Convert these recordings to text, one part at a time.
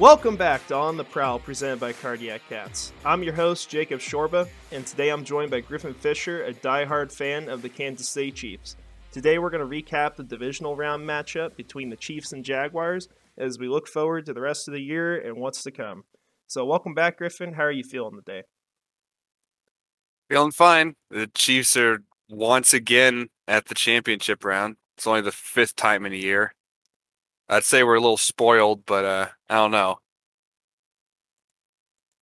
Welcome back to On the Prowl, presented by Cardiac Cats. I'm your host, Jacob Shorba, and today I'm joined by Griffin Fisher, a die-hard fan of the Kansas City Chiefs. Today we're going to recap the divisional round matchup between the Chiefs and Jaguars as we look forward to the rest of the year and what's to come. So, welcome back, Griffin. How are you feeling today? Feeling fine. The Chiefs are once again at the championship round. It's only the fifth time in a year. I'd say we're a little spoiled, but uh, I don't know.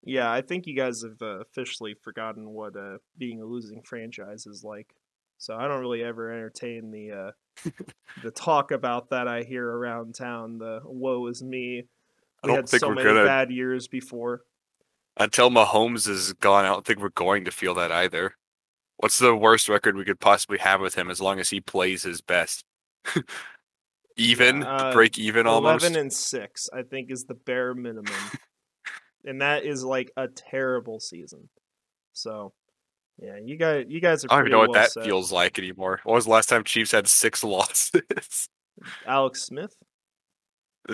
Yeah, I think you guys have uh, officially forgotten what uh, being a losing franchise is like. So I don't really ever entertain the uh, the talk about that I hear around town. The woe is me. We had so many gonna... bad years before. Until Mahomes is gone, I don't think we're going to feel that either. What's the worst record we could possibly have with him as long as he plays his best? even uh, break even almost. Eleven and six, I think, is the bare minimum, and that is like a terrible season. So, yeah, you guys, you guys are. I don't even know well what that set. feels like anymore. What was the last time Chiefs had six losses? Alex Smith.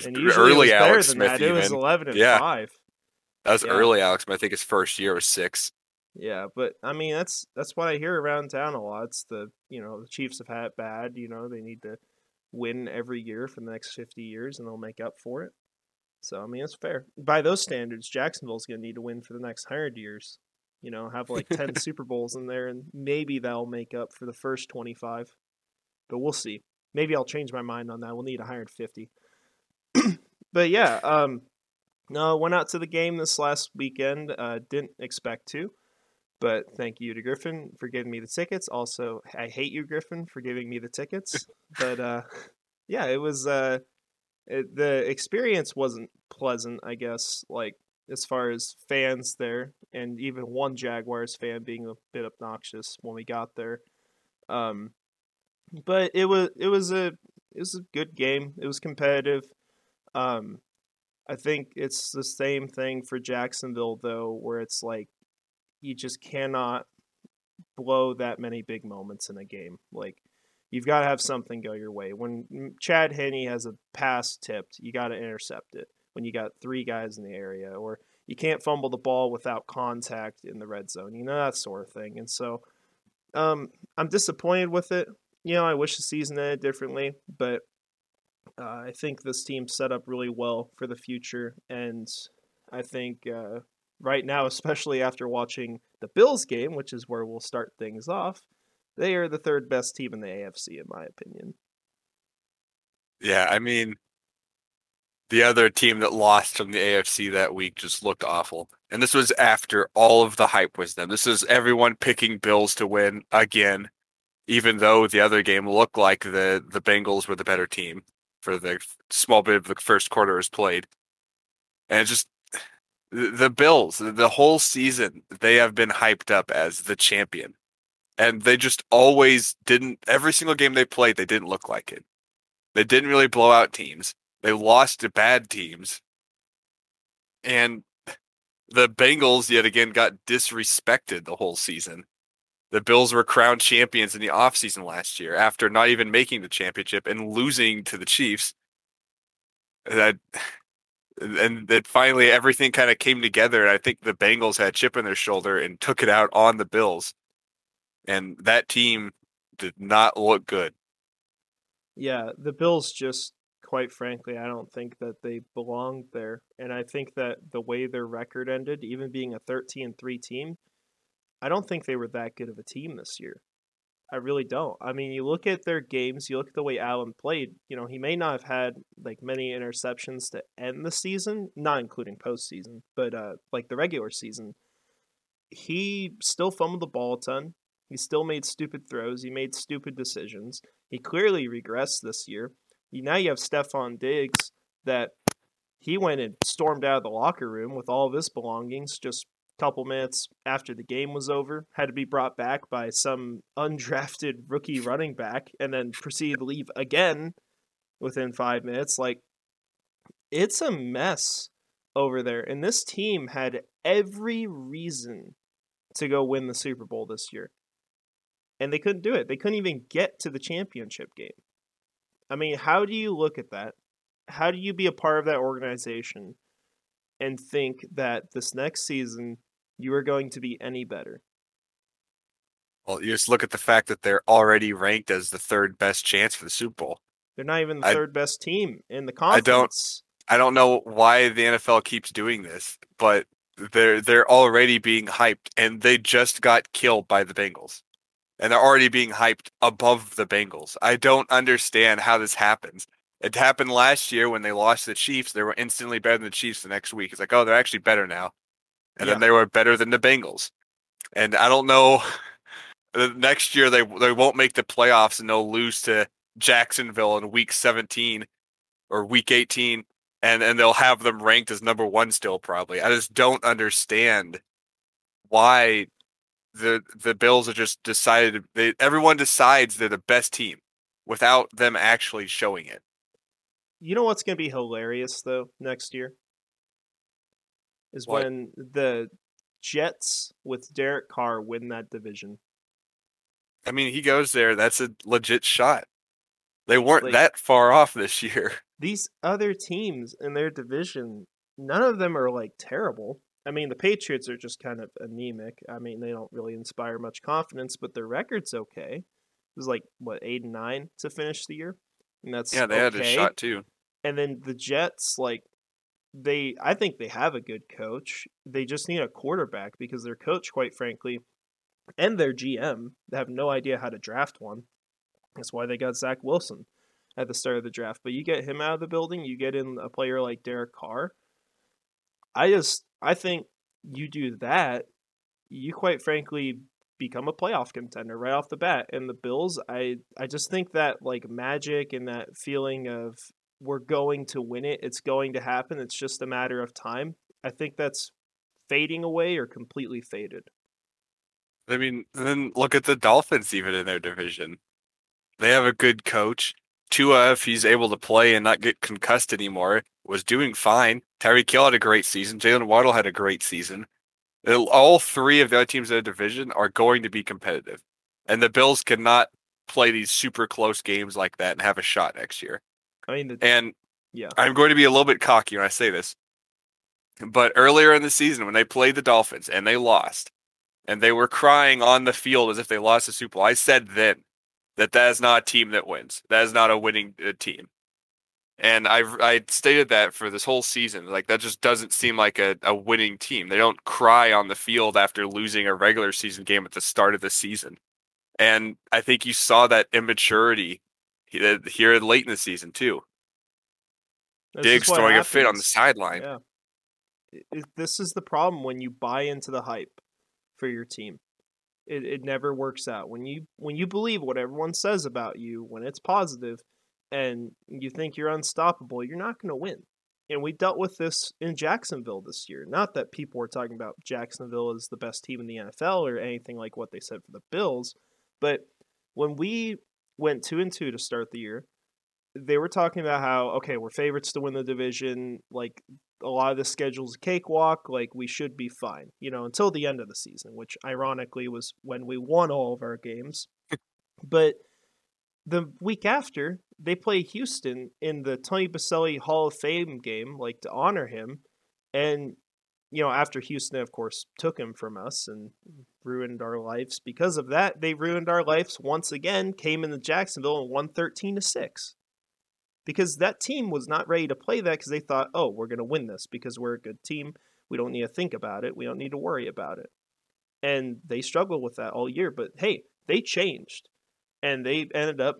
And early Alex Smith. That. Even. It was eleven and yeah. five. That was yeah. early Alex. I think his first year was six. Yeah, but I mean that's that's what I hear around town a lot. It's the you know the Chiefs have had it bad. You know they need to win every year for the next 50 years and they'll make up for it. So, I mean, it's fair. By those standards, Jacksonville's going to need to win for the next 100 years. You know, have like 10 Super Bowls in there and maybe that'll make up for the first 25. But we'll see. Maybe I'll change my mind on that. We'll need 150. but yeah, um, no, went out to the game this last weekend. Uh, didn't expect to. But thank you to Griffin for giving me the tickets. Also, I hate you, Griffin, for giving me the tickets. but uh, yeah, it was uh, it, the experience wasn't pleasant. I guess like as far as fans there, and even one Jaguars fan being a bit obnoxious when we got there. Um, but it was it was a it was a good game. It was competitive. Um, I think it's the same thing for Jacksonville though, where it's like you just cannot blow that many big moments in a game. Like you've got to have something go your way. When Chad Henne has a pass tipped, you got to intercept it. When you got three guys in the area, or you can't fumble the ball without contact in the red zone, you know that sort of thing. And so, um, I'm disappointed with it. You know, I wish the season ended differently, but uh, I think this team set up really well for the future, and I think uh, right now, especially after watching the Bills game, which is where we'll start things off, they are the third best team in the AFC, in my opinion. Yeah, I mean, the other team that lost from the AFC that week just looked awful. And this was after all of the hype was them. This is everyone picking Bills to win again, even though the other game looked like the, the Bengals were the better team for the small bit of the first quarter was played. And just the Bills, the whole season, they have been hyped up as the champion. And they just always didn't, every single game they played, they didn't look like it. They didn't really blow out teams. They lost to bad teams. And the Bengals, yet again, got disrespected the whole season. The Bills were crowned champions in the offseason last year after not even making the championship and losing to the Chiefs. That and then finally everything kind of came together. And I think the Bengals had chip on their shoulder and took it out on the Bills, and that team did not look good. Yeah, the Bills just, quite frankly, I don't think that they belonged there, and I think that the way their record ended, even being a thirteen three team, I don't think they were that good of a team this year. I really don't. I mean, you look at their games, you look at the way Allen played, you know, he may not have had like many interceptions to end the season, not including postseason, but uh like the regular season. He still fumbled the ball a ton. He still made stupid throws. He made stupid decisions. He clearly regressed this year. Now you have Stefon Diggs that he went and stormed out of the locker room with all of his belongings, just a couple minutes after the game was over, had to be brought back by some undrafted rookie running back, and then proceeded to leave again within five minutes. Like, it's a mess over there. And this team had every reason to go win the Super Bowl this year. And they couldn't do it. They couldn't even get to the championship game. I mean, how do you look at that? How do you be a part of that organization and think that this next season you are going to be any better. Well, you just look at the fact that they're already ranked as the third best chance for the Super Bowl. They're not even the I- third best team in the conference. I don't- conference. I don't know why the NFL keeps doing this, but they're they're already being hyped, and they just got killed by the Bengals, and they're already being hyped above the Bengals. I don't understand how this happens. It happened last year when they lost the Chiefs. They were instantly better than the Chiefs the next week. It's like, oh, they're actually better now, and then they were better than the Bengals. And I don't know. Next year they they won't make the playoffs and they'll lose to Jacksonville in Week 17 or Week 18 and and they'll have them ranked as number one still probably. I just don't understand why the the Bills are just decided they everyone decides they're the best team without them actually showing it. You know what's going to be hilarious though next year is What? when the Jets with Derek Carr win that division. I mean, he goes there, that's a legit shot. They weren't Like- that far off this year. These other teams in their division, none of them are like terrible. I mean, the Patriots are just kind of anemic. I mean, they don't really inspire much confidence, but their record's okay. It was like what eight and nine to finish the year, and that's Yeah, they had a shot too. And then the Jets, like they, I think they have a good coach. They just need a quarterback because their coach, quite frankly, and their GM, they have no idea how to draft one. That's why they got Zach Wilson at the start of the draft. But you get him out of the building, you get in a player like Derek Carr. I just, I think you do that, you quite frankly become a playoff contender right off the bat. And the Bills, I, I just think that like magic and that feeling of we're going to win it, it's going to happen. It's just a matter of time. I think that's fading away or completely faded. I mean, then look at the Dolphins even in their division. They have a good coach. Tua, if he's able to play and not get concussed anymore, was doing fine. Tyreek Hill had a great season. Jaylen Waddle had a great season. It'll- All three of the other teams in the division are going to be competitive. And the Bills cannot play these super close games like that and have a shot next year. I mean, the, And yeah, I'm going to be a little bit cocky when I say this. But earlier in the season, when they played the Dolphins and they lost, and they were crying on the field as if they lost the Super Bowl, I said then that that is not a team that wins. That is not a winning uh, team. And I I stated that for this whole season. Like that just doesn't seem like a, a winning team. They don't cry on the field after losing a regular season game at the start of the season. And I think you saw that immaturity uh, here late in the season too. This Diggs throwing a fit on the sideline. Yeah. It- this is the problem when you buy into the hype for your team. It it never works out. When you when you believe what everyone says about you, when it's positive and you think you're unstoppable, you're not going to win. And we dealt with this in Jacksonville this year. Not that people were talking about Jacksonville as the best team in the NFL or anything like what they said for the Bills, but when we went 2 and 2 to start the year, they were talking about how okay, we're favorites to win the division, like a lot of the schedule's a cakewalk, like we should be fine, you know, until the end of the season, which ironically was when we won all of our games. but the week after, they play Houston in the Tony Boselli Hall of Fame game, like to honor him. And, you know, after Houston, of course, took him from us and ruined our lives because of that, they ruined our lives once again, came into Jacksonville and won 13 to 6 because that team was not ready to play that because they thought, oh, we're going to win this because we're a good team. We don't need to think about it. We don't need to worry about it. And they struggled with that all year. But hey, they changed and they ended up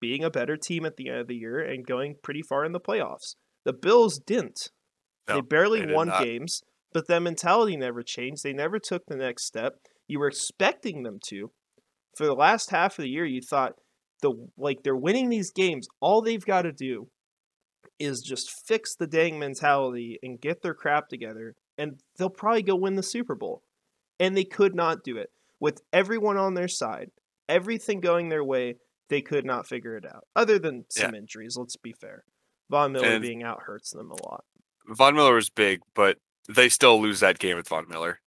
being a better team at the end of the year and going pretty far in the playoffs. The Bills didn't. No, they barely they won not. games, but their mentality never changed. They never took the next step. You were expecting them to. For the last half of the year, you thought the like they're winning these games. All they've got to do is just fix the dang mentality and get their crap together, and they'll probably go win the Super Bowl. And they could not do it with everyone on their side, everything going their way. They could not figure it out, other than some injuries. Let's be fair. Von Miller And- being out hurts them a lot. Von Miller was big, but they still lose that game with Von Miller.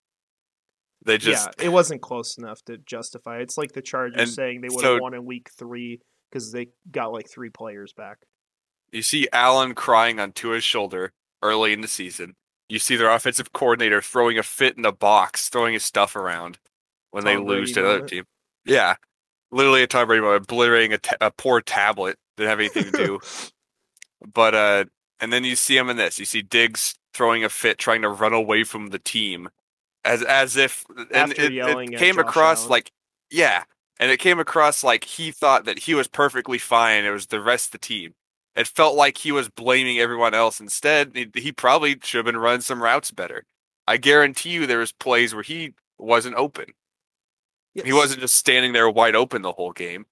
They just yeah, it wasn't close enough to justify. it. It's like the Chargers And saying they would have so- won in Week Three because they got like three players back. you see Allen crying on Tua's shoulder early in the season. you see their offensive coordinator throwing a fit in the box, throwing his stuff around when they Tom lose to another team. Yeah, literally a Tom Brady moment, obliterating a, poor tablet. Didn't have anything to do. But uh, and then you see him in this. You see Diggs throwing a fit, trying to run away from the team, as as if and After it, it came across Allen. like yeah, and it came across like he thought that he was perfectly fine. It was the rest of the team. It felt like he was blaming everyone else. Instead, he, he probably should have been running some routes better. I guarantee you, there was plays where he wasn't open. He wasn't just standing there wide open the whole game.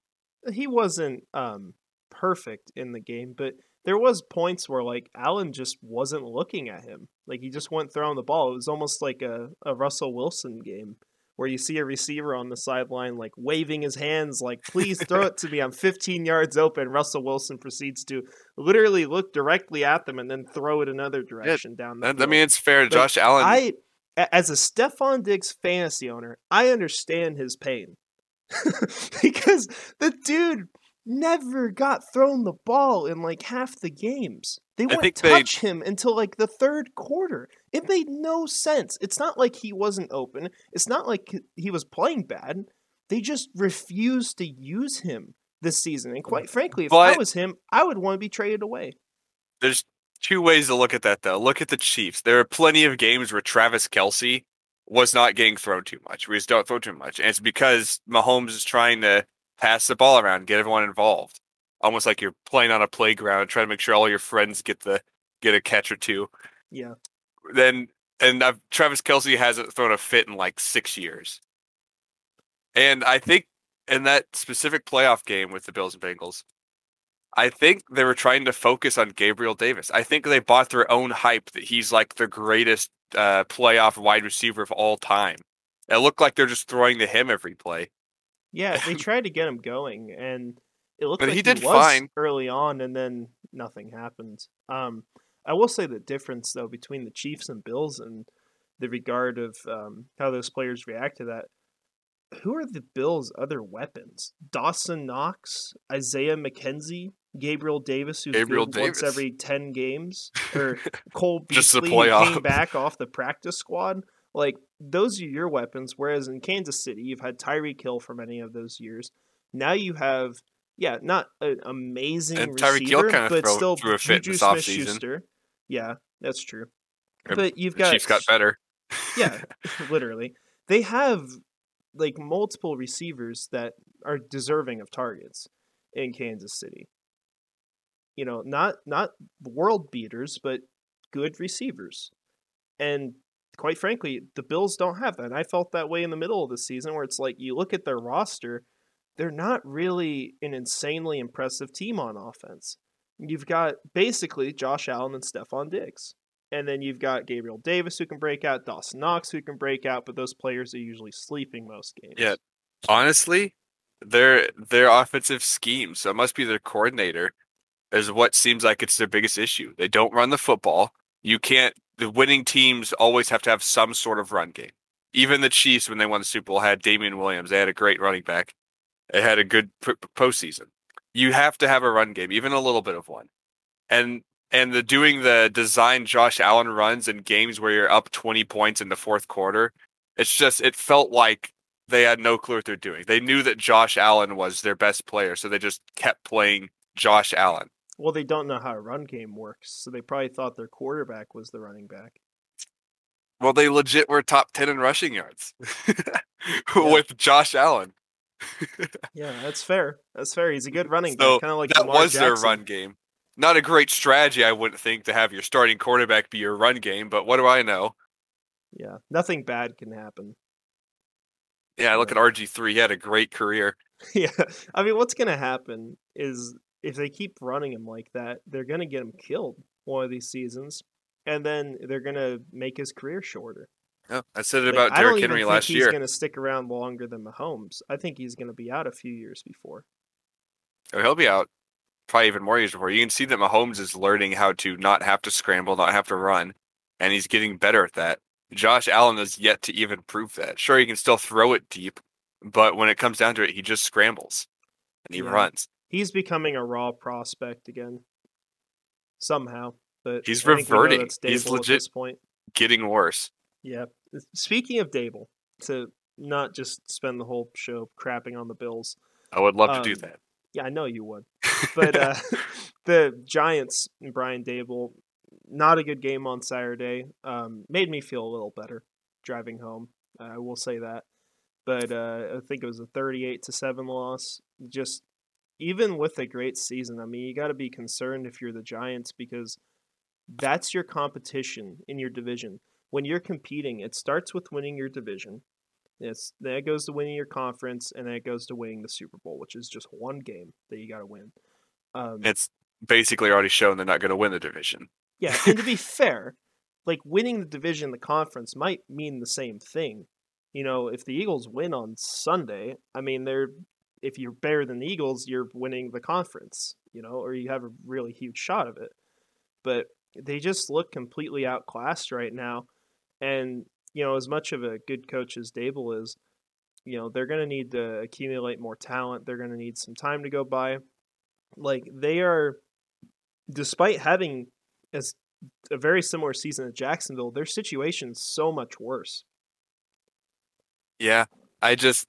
he wasn't um perfect in the game, but there was points where like Allen just wasn't looking at him. Like he just went throwing the ball. It was almost like a, a Russell Wilson game where you see a receiver on the sideline like waving his hands like please throw it to me. I'm 15 yards open. Russell Wilson proceeds to literally look directly at them and then throw it another direction down the That- I mean, it's fair But Josh Allen. I as a Stefon Diggs fantasy owner, I understand his pain. because the dude never got thrown the ball in like half the games. They wouldn't think they- touch him until like the third quarter. It made no sense. It's not like he wasn't open. It's not like he was playing bad. They just refused to use him this season. And quite mm. frankly, if I was him, I would want to be traded away. There's two ways to look at that, though. Look at the Chiefs. There are plenty of games where Travis Kelce was not getting thrown too much. We just don't throw too much. And it's because Mahomes is trying to pass the ball around, get everyone involved. Almost like you're playing on a playground, trying to make sure all your friends get the get a catch or two. Yeah. Then and I've, Travis Kelce hasn't thrown a fit in like six years. And I think in that specific playoff game with the Bills and Bengals, I think they were trying to focus on Gabriel Davis. I think they bought their own hype that he's like the greatest uh, playoff wide receiver of all time. It looked like they're just throwing to him every play. Yeah, they tried to get him going, and it looked But like he did was fine. early on, and then nothing happened. Um, I will say the difference though between the Chiefs and Bills and the regard of um, how those players react to that. Who are the Bills' other weapons? Dawson Knox, Isaiah McKenzie, Gabriel Davis, who's Gabriel good once every ten games, or Cole Beasley came back off the practice squad. Like those are your weapons. Whereas in Kansas City, you've had Tyreek Hill for many of those years. Now you have, yeah, not an amazing And Tyreek receiver, kinda but throw- still threw a fit Juju Smith-Schuster. Yeah, that's true. But you've got Chiefs got better. yeah, literally. They have like multiple receivers that are deserving of targets in Kansas City. You know, not not world beaters, but good receivers. And quite frankly, the Bills don't have that. And I felt that way in the middle of the season where it's like you look at their roster, they're not really an insanely impressive team on offense. You've got basically Josh Allen and Stefon Diggs. And then you've got Gabriel Davis who can break out, Dawson Knox who can break out, but those players are usually sleeping most games. Yeah. Honestly, their their offensive scheme, so it must be their coordinator, is what seems like it's their biggest issue. They don't run the football. You can't. The winning teams always have to have some sort of run game. Even the Chiefs, when they won the Super Bowl, had Damien Williams. They had a great running back. They had a good postseason. You have to have a run game, even a little bit of one. And and the doing the design Josh Allen runs in games where you're up 20 points in the fourth quarter, it's just it felt like they had no clue what they're doing. They knew that Josh Allen was their best player, so they just kept playing Josh Allen. Well, they don't know how a run game works, so they probably thought their quarterback was the running back. Well, they legit were top 10 in rushing yards with Josh Allen. Yeah, that's fair. That's fair. He's a good running So back, kind of like that Lamar was their run game. Not a great strategy, I wouldn't think, to have your starting quarterback be your run game, but what do I know? Yeah, nothing bad can happen. Yeah, look at RG3. He had a great career. yeah, I mean, what's gonna happen is if they keep running him like that, they're gonna get him killed one of these seasons, and then they're gonna make his career shorter. Yeah, I said it Like, about Derrick Henry think last he's year. gonna stick around longer than Mahomes. I think he's gonna be out a few years before. Oh, he'll be out probably even more years before. You can see that Mahomes is learning how to not have to scramble, not have to run, and he's getting better at that. Josh Allen has yet to even prove that. Sure, he can still throw it deep, but when it comes down to it, he just scrambles and he Yeah. runs. He's becoming a raw prospect again, somehow. But He's I think we know reverting. He's legit- this point. getting worse. Yeah. Speaking of Daboll, to not just spend the whole show crapping on the Bills. I would love to do Um, that. Yeah, I know you would. But uh, the Giants and Brian Daboll, not a good game on Saturday. Um, made me feel a little better driving home. I will say that. But uh, I think it was a 38 to 7 loss. Just even with a great season, I mean, you got to be concerned if you're the Giants because that's your competition in your division. When you're competing, it starts with winning your division. It's then it goes to winning your conference, and then it goes to winning the Super Bowl, which is just one game that you got to win. Um, it's basically already shown they're not going to win the division. yeah, and to be fair, like winning the division, the conference might mean the same thing. You know, if the Eagles win on Sunday, I mean, they're if you're better than the Eagles, you're winning the conference. You know, or you have a really huge shot of it. But they just look completely outclassed right now, and you know, as much of a good coach as Daboll is, you know, they're going to need to accumulate more talent. They're going to need some time to go by. Like they are, despite having as a very similar season at Jacksonville, their situation's so much worse. Yeah, I just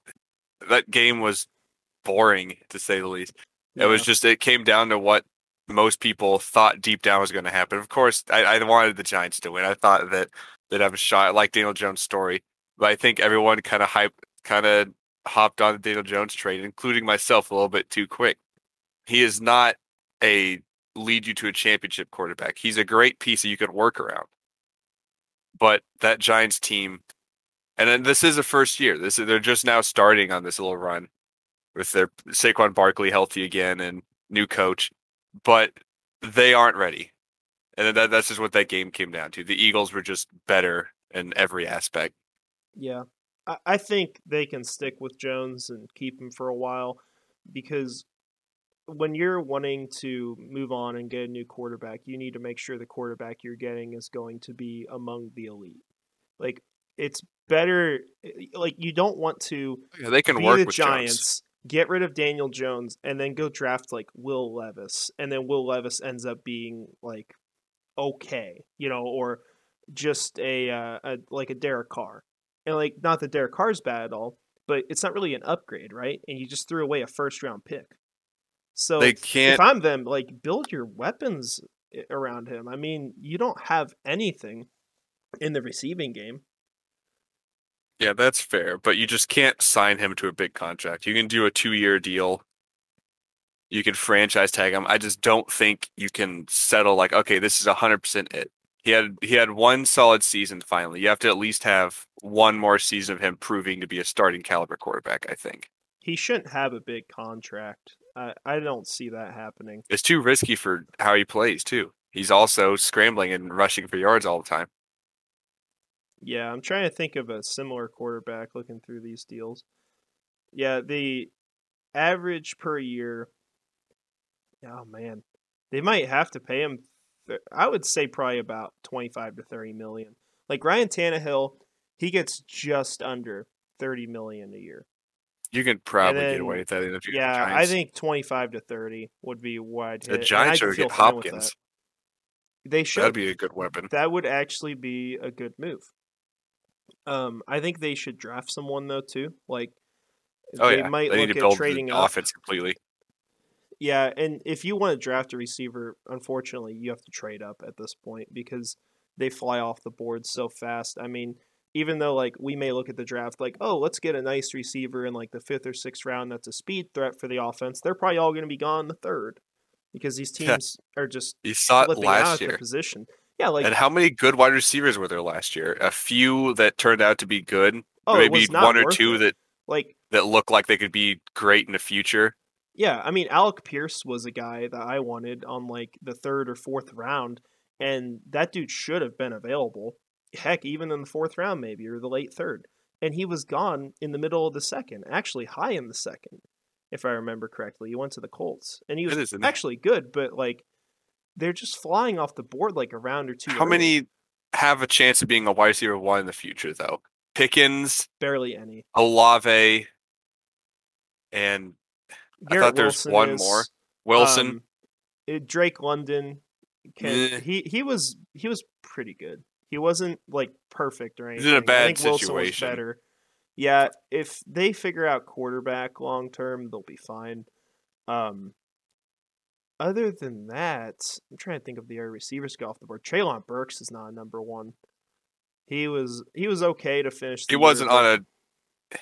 that game was boring to say the least. It was just it came down to what most people thought deep down was going to happen. Of course, I, I wanted the Giants to win. I thought that they'd have a shot. I like Daniel Jones' story, but I think everyone kind of hype, kind of hopped on the Daniel Jones trade, including myself, a little bit too quick. He is not a lead you to a championship quarterback. He's a great piece that you could work around, but that Giants team, and then this is a first year. This is, they're just now starting on this little run with their Saquon Barkley healthy again and new coach, but they aren't ready. And that, that's just what that game came down to. The Eagles were just better in every aspect. Yeah. I, I think they can stick with Jones and keep him for a while because when you're wanting to move on and get a new quarterback, you need to make sure the quarterback you're getting is going to be among the elite. Like it's better like you don't want to Yeah, they can be work the with Giants, Jones. Get rid of Daniel Jones, and then go draft like Will Levis, and then Will Levis ends up being like okay, you know, or just a, uh, a like a Derek Carr, and like not that Derek Carr's bad at all, but it's not really an upgrade, right? And you just threw away a first round pick. So They can't. If I'm them, like build your weapons around him. I mean, you don't have anything in the receiving game. Yeah, that's fair, but you just can't sign him to a big contract. You can do a two-year deal. You can franchise tag him. I just don't think you can settle like, okay, this is hundred percent it. He had he had one solid season finally. You have to at least have one more season of him proving to be a starting caliber quarterback. I think He shouldn't have a big contract. I, I don't see that happening. it's too risky for how he plays too. He's also scrambling and rushing for yards all the time. Yeah, I'm trying to think of a similar quarterback looking through these deals. Yeah, the average per year. Oh man, they might have to pay him. th- I would say probably about 25 to 30 million. Like Ryan Tannehill, he gets just under 30 million a year. You can probably then- get away with that in the future. Yeah, I think 25 to 30 would be wide. the Giants should get Hopkins. They should. That'd be a good weapon. That would actually be a good move. Um, I think they should draft someone though too. Like, Oh they yeah, might they look at trading the up. offense completely. Yeah, and if you want to draft a receiver, unfortunately, you have to trade up at this point because they fly off the board so fast. I mean, even though like we may look at the draft like, oh, let's get a nice receiver in like the fifth or sixth round that's a speed threat for the offense. They're probably all going to be gone the third because these Yeah. teams are just You saw it last year. position. Yeah, like and how many good wide receivers were there last year? A few that turned out to be good. oh, maybe one or two it. that like that look like they could be great in the future. Yeah, I mean Alec Pierce was a guy that I wanted on like the third or fourth round, and that dude should have been available. Heck, even in the fourth round, maybe or the late third, and he was gone in the middle of the second, actually high in the second, if I remember correctly. He went to the Colts, and he was actually good, but like they're just flying off the board like a round or two. How early. many have a chance of being a wide receiver one in the future though? Pickens, Barely any. Olave, and I thought there was Wilson one is, more. Wilson. um, Drake London. Can, Eh. he he was he was pretty good. He wasn't like perfect or anything. He's in a bad think Wilson was situation. better. Yeah, if they figure out quarterback long term, they'll be fine. Um, other than that, I'm trying to think of the other receivers go off the board. Treylon Burks is not a number one. He was he was okay to finish. He wasn't on a.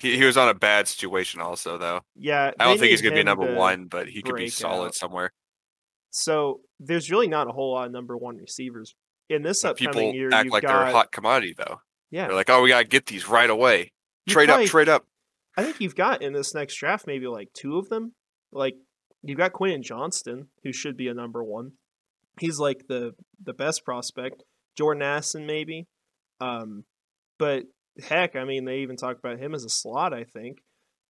He, he was on a bad situation also though. Yeah, I don't think he's gonna be number to- one, but he could be solid out. somewhere. So there's really not a whole lot of number one receivers in this But upcoming people year. act like got, they're a hot commodity though. Yeah, They're like, oh, we gotta get these right away. you Trade probably- up, trade up. I think you've got in this next draft maybe like two of them. Like you've got Quentin Johnston, who should be a number one. He's like the the best prospect. Jordan Addison maybe. Um, but heck, I mean, they even talk about him as a slot. I think,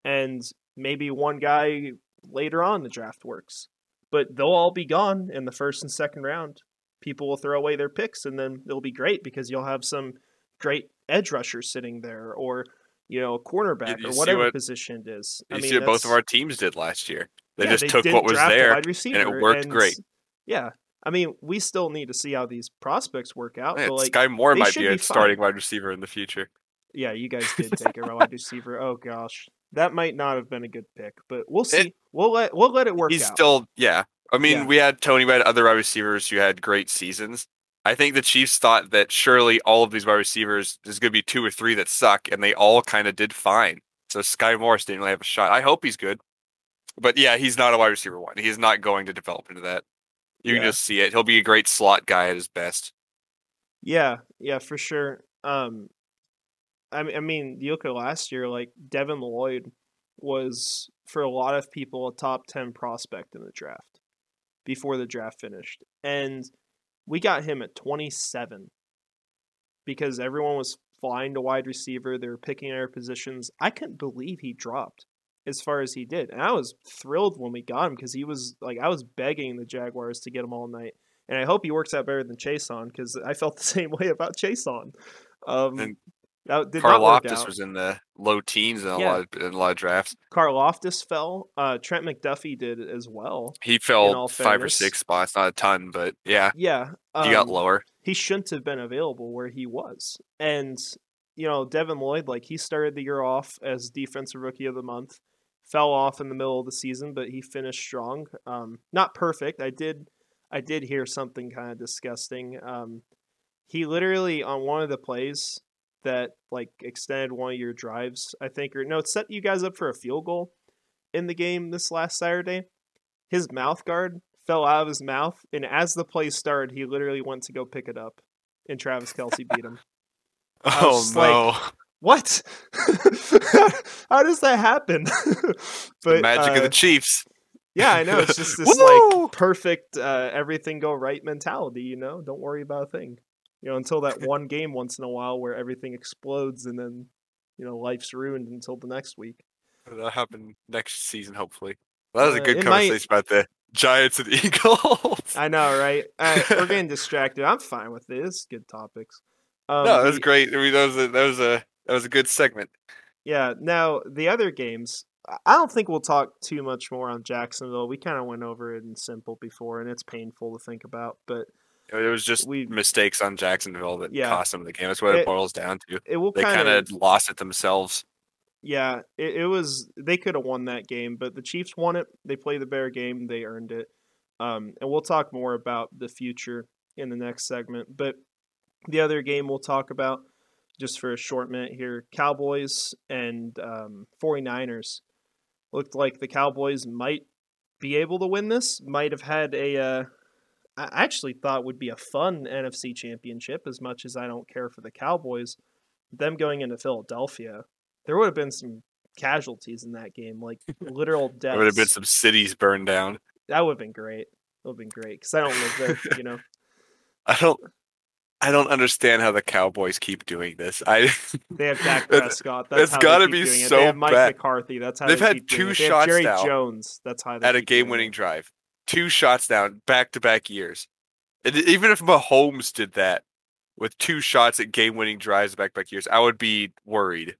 and maybe one guy later on the draft works. But they'll all be gone in the first and second round. People will throw away their picks, and then it'll be great because you'll have some great edge rushers sitting there, or you know, a cornerback you or whatever what- position it is. You I mean, see what both of our teams did last year. They yeah, just took what was there. wide receiver, worked great. Yeah, I mean, we still need to see how these prospects work out. Man, but like, Skyy Moore they might be be a fine. starting wide receiver in the future. yeah, you guys did take a wide receiver. Oh gosh, that might not have been a good pick, but we'll see. we'll let we'll let it work He's out. still, yeah. I mean, Yeah. we had Tony, we had other wide receivers who had great seasons. I think the Chiefs thought that surely all of these wide receivers, is going to be two or three that suck, and they all kind of did fine. So Sky Morris didn't really have a shot. I hope he's good. But yeah, he's not a wide receiver one. He's not going to develop into that. You Yeah. can just see it. He'll be a great slot guy at his best. Yeah, yeah, for sure. Um, I mean, I mean, Yuka last year, like Devin Lloyd was for a lot of people a top ten prospect in the draft before the draft finished, and we got him at twenty seven because everyone was flying to wide receiver. They were picking their positions. I couldn't believe he dropped as far as he did, and I was thrilled when we got him because he was like I was begging the Jaguars to get him all night and I hope he works out better than Chase on because I felt the same way about Chase on. Um, And that did Carl Loftus was in the low teens in a Yeah. lot of, in a lot of drafts. Carl Loftus fell. Uh, Trent McDuffie did as well. He fell five or six spots, not a ton, but yeah, Yeah, he got um, lower. He shouldn't have been available where he was, and you know Devin Lloyd, like he started the year off as defensive rookie of the month, fell off in the middle of the season, but he finished strong. Um, not perfect. I did, I did hear something kind of disgusting. Um, he literally on one of the plays that like extended one of your drives, I think, or no, it set you guys up for a field goal in the game this last Saturday. His mouth guard fell out of his mouth, and as the play started, he literally went to go pick it up, and Travis Kelce beat him. Oh just like, no! What? How does that happen? the magic uh, of the Chiefs. yeah, I know. It's just this like perfect uh, everything go right mentality. You know, don't worry about a thing. You know, until that one game once in a while where everything explodes and then you know life's ruined until the next week. That'll happen next season, hopefully. That was a Uh, good it might- conversation about the Giants and Eagles. I know, right? Uh, we're getting distracted. I'm fine with this. Good topics. Um, no, that was great. I mean, that was a, that was a that was a good segment. Yeah. Now the other games, I- don't think we'll talk too much more on Jacksonville. We kind of went over it in simple before, and it's painful to think about. But It was just We- mistakes on Jacksonville that Yeah. cost them the game. That's what it, It- boils down to. it will They kind of lost it themselves. Yeah, it, it was. They could have won that game, but the Chiefs won it. They played the bear game. They earned it. Um, and we'll talk more about the future in the next segment. But the other game we'll talk about just for a short minute here Cowboys and um, 49ers. Looked like the Cowboys might be able to win this, might have had a. Uh, I actually thought would be a fun NFC championship as much as I don't care for the Cowboys. Them going into Philadelphia, there would have been some casualties in that game, like literal deaths. There would have been some cities burned down. That would have been great. That would have been great because I don't live there, you know. I don't. I don't understand how the Cowboys keep doing this. I They have Dak Prescott. That's that's how gotta be so They have Mike bad. McCarthy. That's how They've they had two. Have shots Jerry now Jones. That's how they at a game-winning drive, two shots down, back-to-back years. And even if Mahomes did that with two shots at game-winning drives back-to-back years, I would be worried.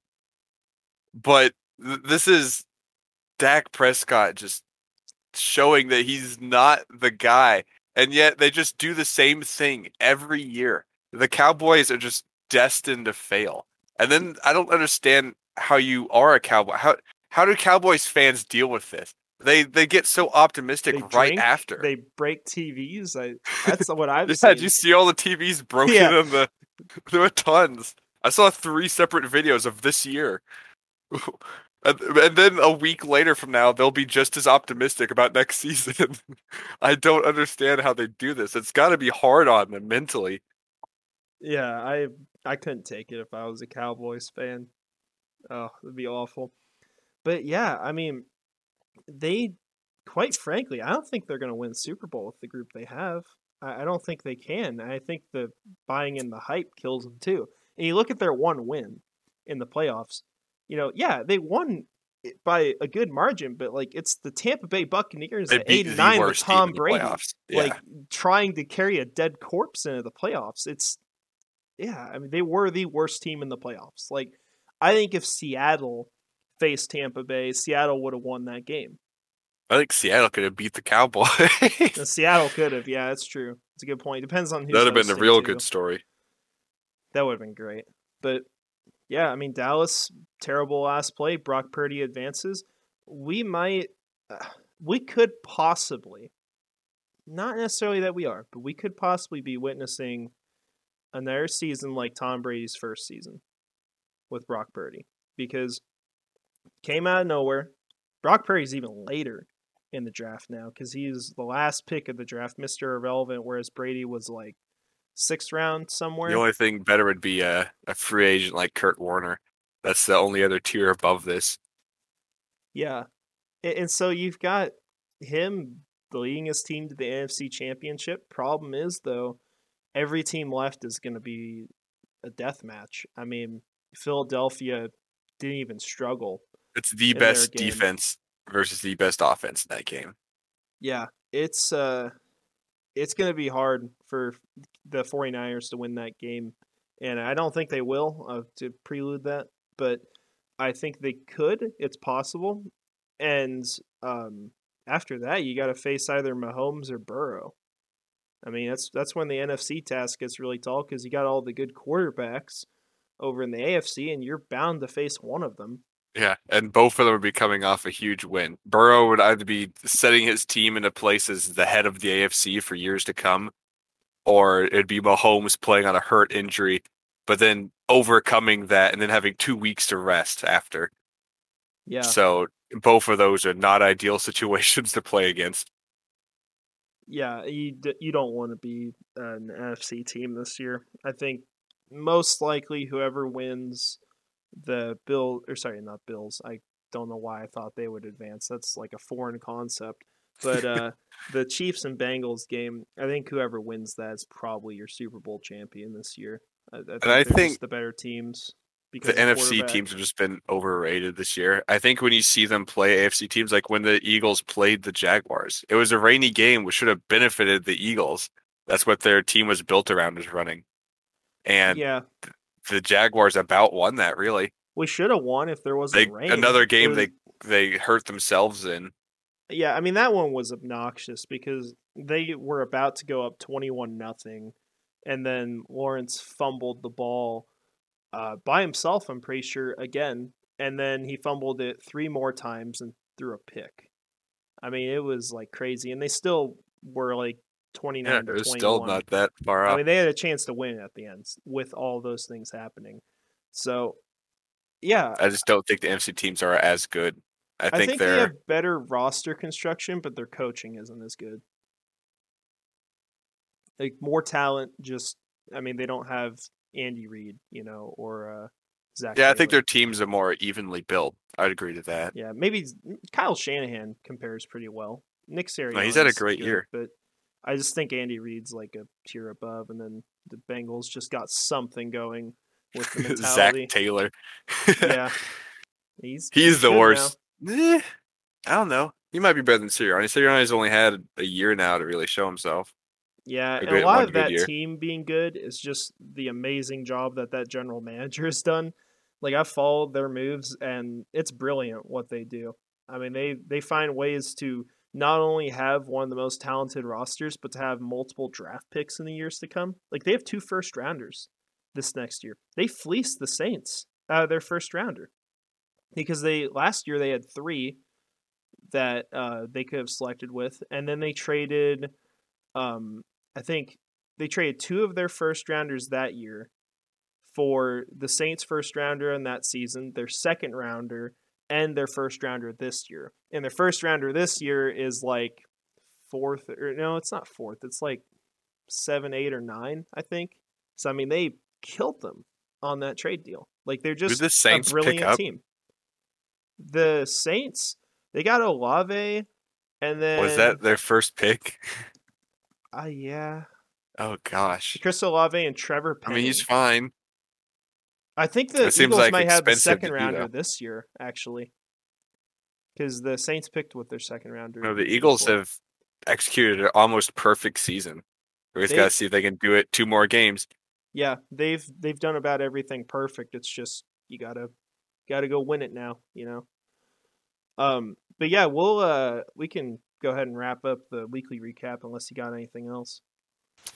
But th- this is Dak Prescott just showing that he's not the guy, and yet they just do the same thing every year. The Cowboys are just destined to fail. And then I don't understand how you are a Cowboy. How how do Cowboys fans deal with this? They they get so optimistic They right drink, after. They break TVs. I, that's what I've yeah, seen. did you see all the TVs broken Yeah. on the there were tons. I saw three separate videos of this year. and then a week later from now, they'll be just as optimistic about next season. I don't understand how they do this. It's got to be hard on them mentally. Yeah, I I couldn't take it if I was a Cowboys fan. Oh, it'd be awful. But yeah, I mean, they quite frankly, I don't think they're going to win Super Bowl with the group they have. I, I don't think they can. I think the buying in the hype kills them too. And you look at their one win in the playoffs. You know, yeah, they won by a good margin, but like it's the Tampa Bay Buccaneers at eight and nine with Tom Brady. Yeah. like trying to carry a dead corpse into the playoffs. It's yeah, I mean they were the worst team in the playoffs. Like I think if Seattle faced Tampa Bay, Seattle would have won that game. I think Seattle could have beat the Cowboys. Seattle could have, yeah, that's true. It's a good point. Depends on who. That'd have been a real too. good story. That would have been great. But yeah, I mean Dallas terrible last play. Brock Purdy advances. We might, uh, we could possibly, not necessarily that we are, but we could possibly be witnessing another season like Tom Brady's first season with Brock Purdy because came out of nowhere. Brock Purdy's even later in the draft now because he's the last pick of the draft, Mister Irrelevant, whereas Brady was like sixth round somewhere. The only thing better would be a, a free agent like Kurt Warner. That's the only other tier above this. Yeah. And so you've got him leading his team to the NFC championship. Problem is though, every team left is gonna be a death match. I mean, Philadelphia didn't even struggle. It's the best defense versus the best offense in that game. Yeah. It's uh it's gonna be hard for the 49ers to win that game. And I don't think they will, uh, to prelude that, but I think they could. It's possible. And um, after that, you got to face either Mahomes or Burrow. I mean, that's that's when the NFC task gets really tall because you got all the good quarterbacks over in the AFC, and you're bound to face one of them. Yeah, and both of them would be coming off a huge win. Burrow would either be setting his team into place as the head of the AFC for years to come, or it'd be Mahomes playing on a hurt injury, but then overcoming that and then having two weeks to rest after. Yeah, So both of those are not ideal situations to play against. Yeah, you d- you don't want to be an NFC team this year. I think most likely whoever wins the Bill or sorry, not Bills. I don't know why I thought they would advance. That's like a foreign concept. But uh the Chiefs and Bengals game, I think whoever wins that is probably your Super Bowl champion this year. I, I think I think the better teams because of NFC teams have just been overrated this year. I think when you see them play AFC teams, like when the Eagles played the Jaguars, it was a rainy game, which should have benefited the Eagles. That's what their team was built around, is running. And yeah, the Jaguars about won that really. we should have won if there wasn't They rain. another game was- they they hurt themselves in. Yeah, I mean that one was obnoxious because they were about to go up twenty-one nothing, and then Lawrence fumbled the ball uh, by himself. I'm pretty sure again, and then he fumbled it three more times and threw a pick. I mean, it was like crazy, and they still were like twenty-nine Yeah, to it was twenty-one. still not that far I mean, they had a chance to win at the end with all those things happening. So, yeah, I just don't think the NFC teams are as good. I I think, think, they they're have better roster construction, but their coaching isn't as good. Like more talent, just I mean they don't have Andy Reid, you know, or uh, Zac. yeah, I think their teams are more evenly built. I'd agree to that. yeah maybe Kyle Shanahan compares pretty well. Nick Sirianni, he's had a great year. but I just think Andy Reid's like a tier above, and then the Bengals just got something going with the Zac. Taylor. yeah, he's He's the worst. Eh, I don't know. He might be better than Sirianni. Sirianni's only had a year now to really show himself. Yeah, a and a lot of that year. team being good is just the amazing job that that general manager has done. Like I've followed their moves, and it's brilliant what they do. I mean, they they find ways to not only have one of the most talented rosters, but to have multiple draft picks in the years to come. Like they have two first rounders this next year. They fleeced the Saints out of their first rounder because they last year they had three that uh, they could have selected with, and then they traded. Um, I think they traded two of their first rounders that year for the Saints' first rounder in that season, their second rounder, and their first rounder this year. And their first rounder this year is like fourth, or no, it's not fourth. It's like seven, eight, or nine, I think. So I mean, they killed them on that trade deal. Like they're just the Saints a brilliant team. The Saints, they got Olave, and then Was that their first pick? Uh, yeah, Oh gosh. Chris Olave and Trevor. I mean, he's fine. I think the It Eagles like might have the second rounder though. this year, actually, because the Saints picked with their second rounder. No, the Eagles before. have executed an almost perfect season. We just got to see if they can do it two more games. Yeah, they've they've done about everything perfect. It's just you gotta gotta go win it now, you know. Um, but yeah, we'll uh we can go ahead and wrap up the weekly recap unless you got anything else.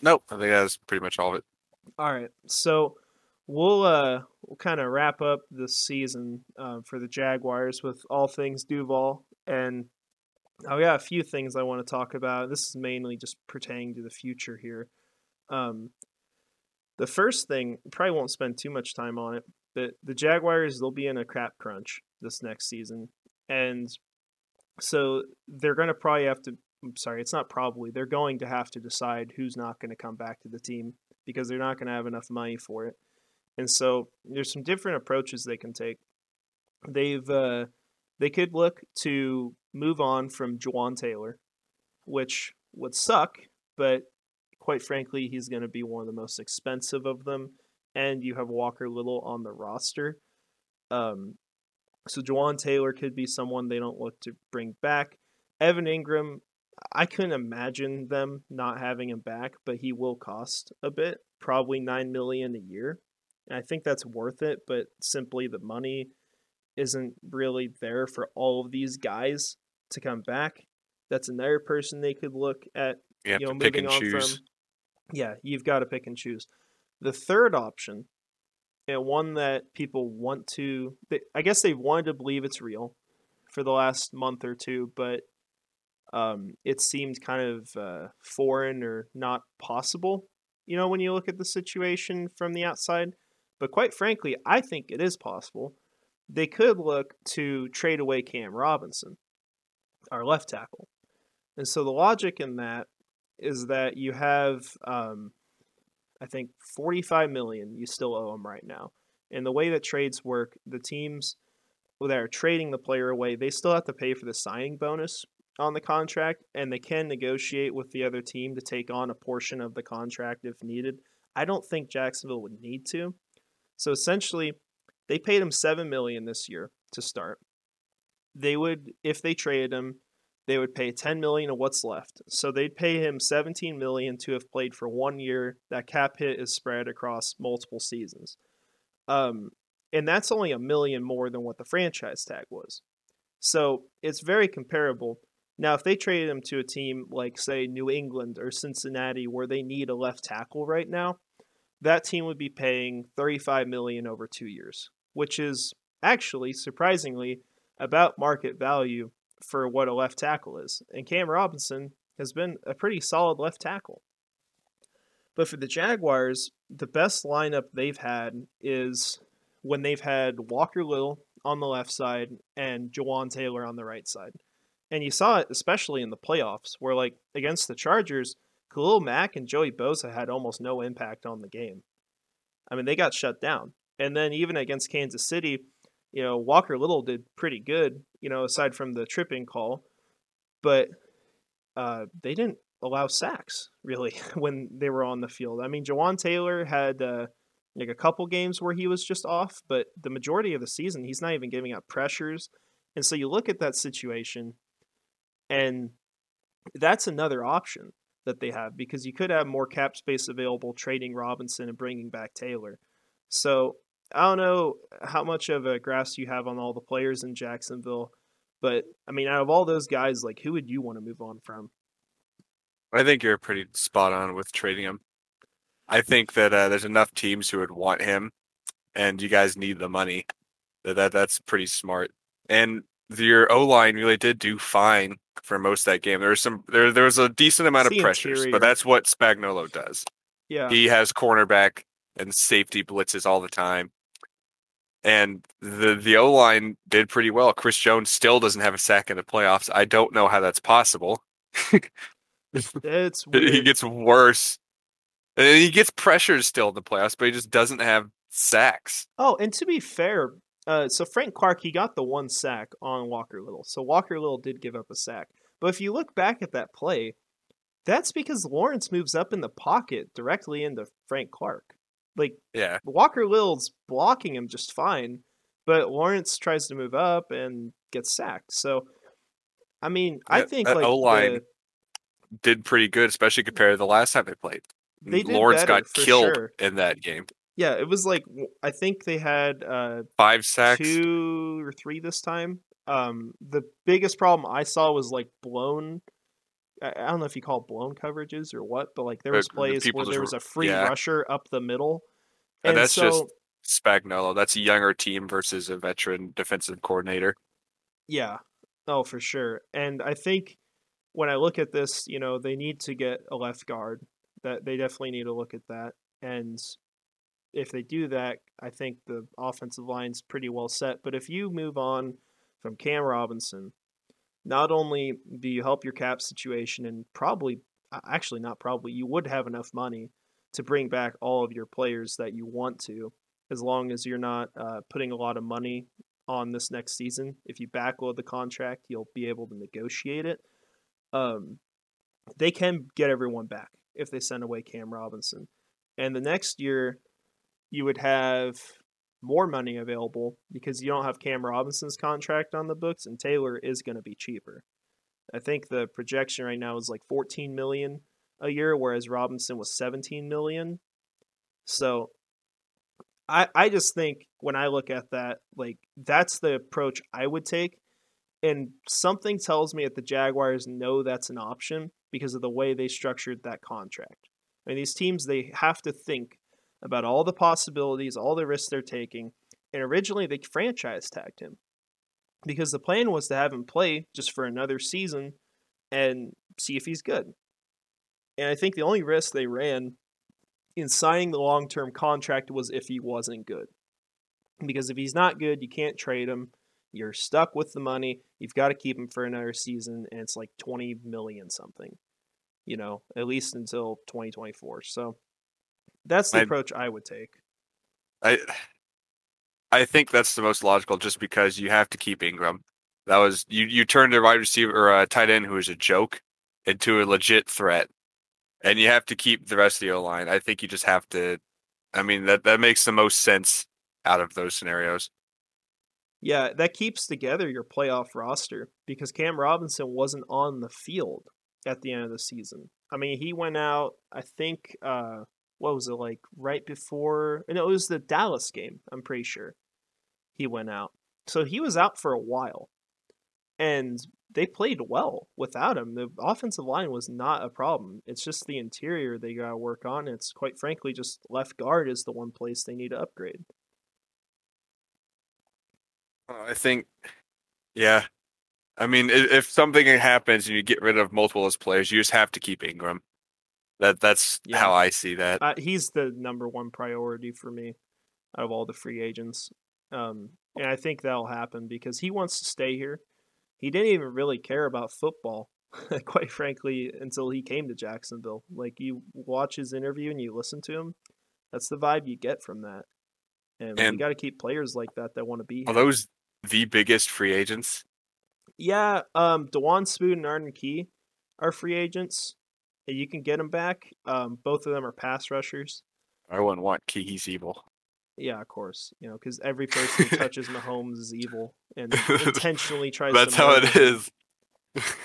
Nope, I think that's pretty much all of it. All right, so we'll uh we'll kind of wrap up the season uh, for the Jaguars with all things Duval, and I've got a few things I want to talk about. This is mainly just pertaining to the future here. Um, the first thing probably won't spend too much time on it, but the Jaguars they'll be in a crap crunch this next season, and so they're going to probably have to. I'm sorry, it's not probably. They're going to have to decide who's not going to come back to the team because they're not going to have enough money for it. And so there's some different approaches they can take. They've uh, they could look to move on from Jawaan Taylor, which would suck, but quite frankly, he's going to be one of the most expensive of them. And you have Walker Little on the roster. Um, so Jawaan Taylor could be someone they don't look to bring back. Evan Engram, I couldn't imagine them not having him back, but he will cost a bit, probably nine million a year. And I think that's worth it, but simply the money isn't really there for all of these guys to come back. That's another person they could look at You you know, moving and on choose. from. Yeah, you've got to pick and choose. The third option, and one that people want to, they, I guess they've wanted to believe it's real for the last month or two, but um, it seemed kind of uh, foreign or not possible, you know, when you look at the situation from the outside. But quite frankly, I think it is possible. They could look to trade away Cam Robinson, our left tackle. And so the logic in that is that you have, um, I think, 45 million you still owe him right now. And the way that trades work, the teams that are trading the player away, they still have to pay for the signing bonus on the contract, and they can negotiate with the other team to take on a portion of the contract if needed. I don't think Jacksonville would need to. So essentially, they paid him seven million this year to start. They would, if they traded him, they would pay 10 million of what's left. So they'd pay him 17 million to have played for one year. That cap hit is spread across multiple seasons. Um, and that's only a million more than what the franchise tag was. So it's very comparable. Now, if they traded him to a team like, say, New England or Cincinnati, where they need a left tackle right now, that team would be paying 35 million over two years, which is actually surprisingly about market value for what a left tackle is. And Cam Robinson has been a pretty solid left tackle. But for the Jaguars, the best lineup they've had is when they've had Walker Little on the left side and Jawaan Taylor on the right side. And you saw it especially in the playoffs, where like against the Chargers, Khalil Mack and Joey Bosa had almost no impact on the game. I mean, they got shut down. And then even against Kansas City, you know, Walker Little did pretty good, you know, aside from the tripping call, but uh, they didn't allow sacks really when they were on the field. I mean, Jawaan Taylor had uh, like a couple games where he was just off, but the majority of the season he's not even giving up pressures. And so you look at that situation, and that's another option that they have because you could have more cap space available trading Robinson and bringing back Taylor. So I don't know how much of a grasp you have on all the players in Jacksonville, But I mean, out of all those guys, like who would you want to move on from? I think you're pretty spot on with trading him. I think that uh, there's enough teams who would want him, and you guys need the money. That, that that's pretty smart. And your O line really did do fine for most of that game. There was some there there was a decent amount of pressures, interior. but that's what Spagnuolo does. Yeah, He has cornerback and safety blitzes all the time. And the the O line did pretty well. Chris Jones still doesn't have a sack in the playoffs. I don't know how that's possible. it's he gets worse. And he gets pressures still in the playoffs, but he just doesn't have sacks. Oh, and to be fair, uh, so Frank Clark he got the one sack on Walker Little. So Walker Little did give up a sack, but if you look back at that play, that's because Lawrence moves up in the pocket directly into Frank Clark. Like Yeah. Walker Little's blocking him just fine, but Lawrence tries to move up and gets sacked. So, I mean, I think like O-line the- Did pretty good, especially compared to the last time they played. They Lawrence got killed sure. in that game. yeah, it was like I think they had uh, Five sacks. two or three this time. Um, the biggest problem I saw was like blown. I don't know if you call it blown coverages or what, but like there was the plays people where there was a free yeah. rusher up the middle, And that's so just- Spagnuolo. That's a younger team versus a veteran defensive coordinator. yeah, oh for sure. And I think when I look at this, you know, they need to get a left guard. That they definitely need to look at that. And if they do that, I think the offensive line's pretty well set. But if you move on from Cam Robinson, not only do you help your cap situation and probably actually not probably you would have enough money to bring back all of your players that you want to as long as you're not uh, putting a lot of money on this next season. If you backload the contract you'll be able to negotiate it. Um, they can get everyone back if they send away cam robinson. And the next year you would have more money available because you don't have Cam Robinson's contract on the books and Taylor is going to be cheaper. I think the projection right now is like 14 million a year whereas Robinson was 17 million. So I I just think when I look at that like that's the approach I would take and something tells me that the Jaguars know that's an option because of the way they structured that contract. I mean these teams they have to think about all the possibilities, all the risks they're taking. And originally they franchise tagged him because the plan was to have him play just for another season and see if he's good. And I think the only risk they ran in signing the long term contract was if he wasn't good. Because if he's not good, you can't trade him. You're stuck with the money. You've got to keep him for another season, and it's like 20 million something, you know, at least until 2024. So that's the I- approach I would take. I I think that's the most logical, just because you have to keep Engram. That was you. You turned a wide receiver or a tight end who was a joke into a legit threat, and you have to keep the rest of the O line. I think you just have to. I mean that that makes the most sense out of those scenarios. Yeah, that keeps together your playoff roster because Cam Robinson wasn't on the field at the end of the season. I mean, he went out, I think, uh, what was it, like right before? No, it was the Dallas game, I'm pretty sure. He went out. So he was out for a while. And they played well without him. The offensive line was not a problem. It's just the interior they got to work on. It's quite frankly just left guard is the one place they need to upgrade. I think, yeah. I mean, if, if something happens and you get rid of multiple of players, you just have to keep Engram. That that's Yeah. how I see that. Uh, he's the number one priority for me out of all the free agents. Um, and I think that'll happen because he wants to stay here. He didn't even really care about football, quite frankly, until he came to Jacksonville. Like you watch his interview and you listen to him, that's the vibe you get from that. And, you got to keep players like that that want to be Are here. those the biggest free agents? Yeah, um, Dawuane Smoot and Arden Key are free agents. You can get them back. Um, both of them are pass rushers. I wouldn't want. He's evil. Yeah, of course. You know, because every person who touches Mahomes is evil and intentionally tries. That's to how it him. is.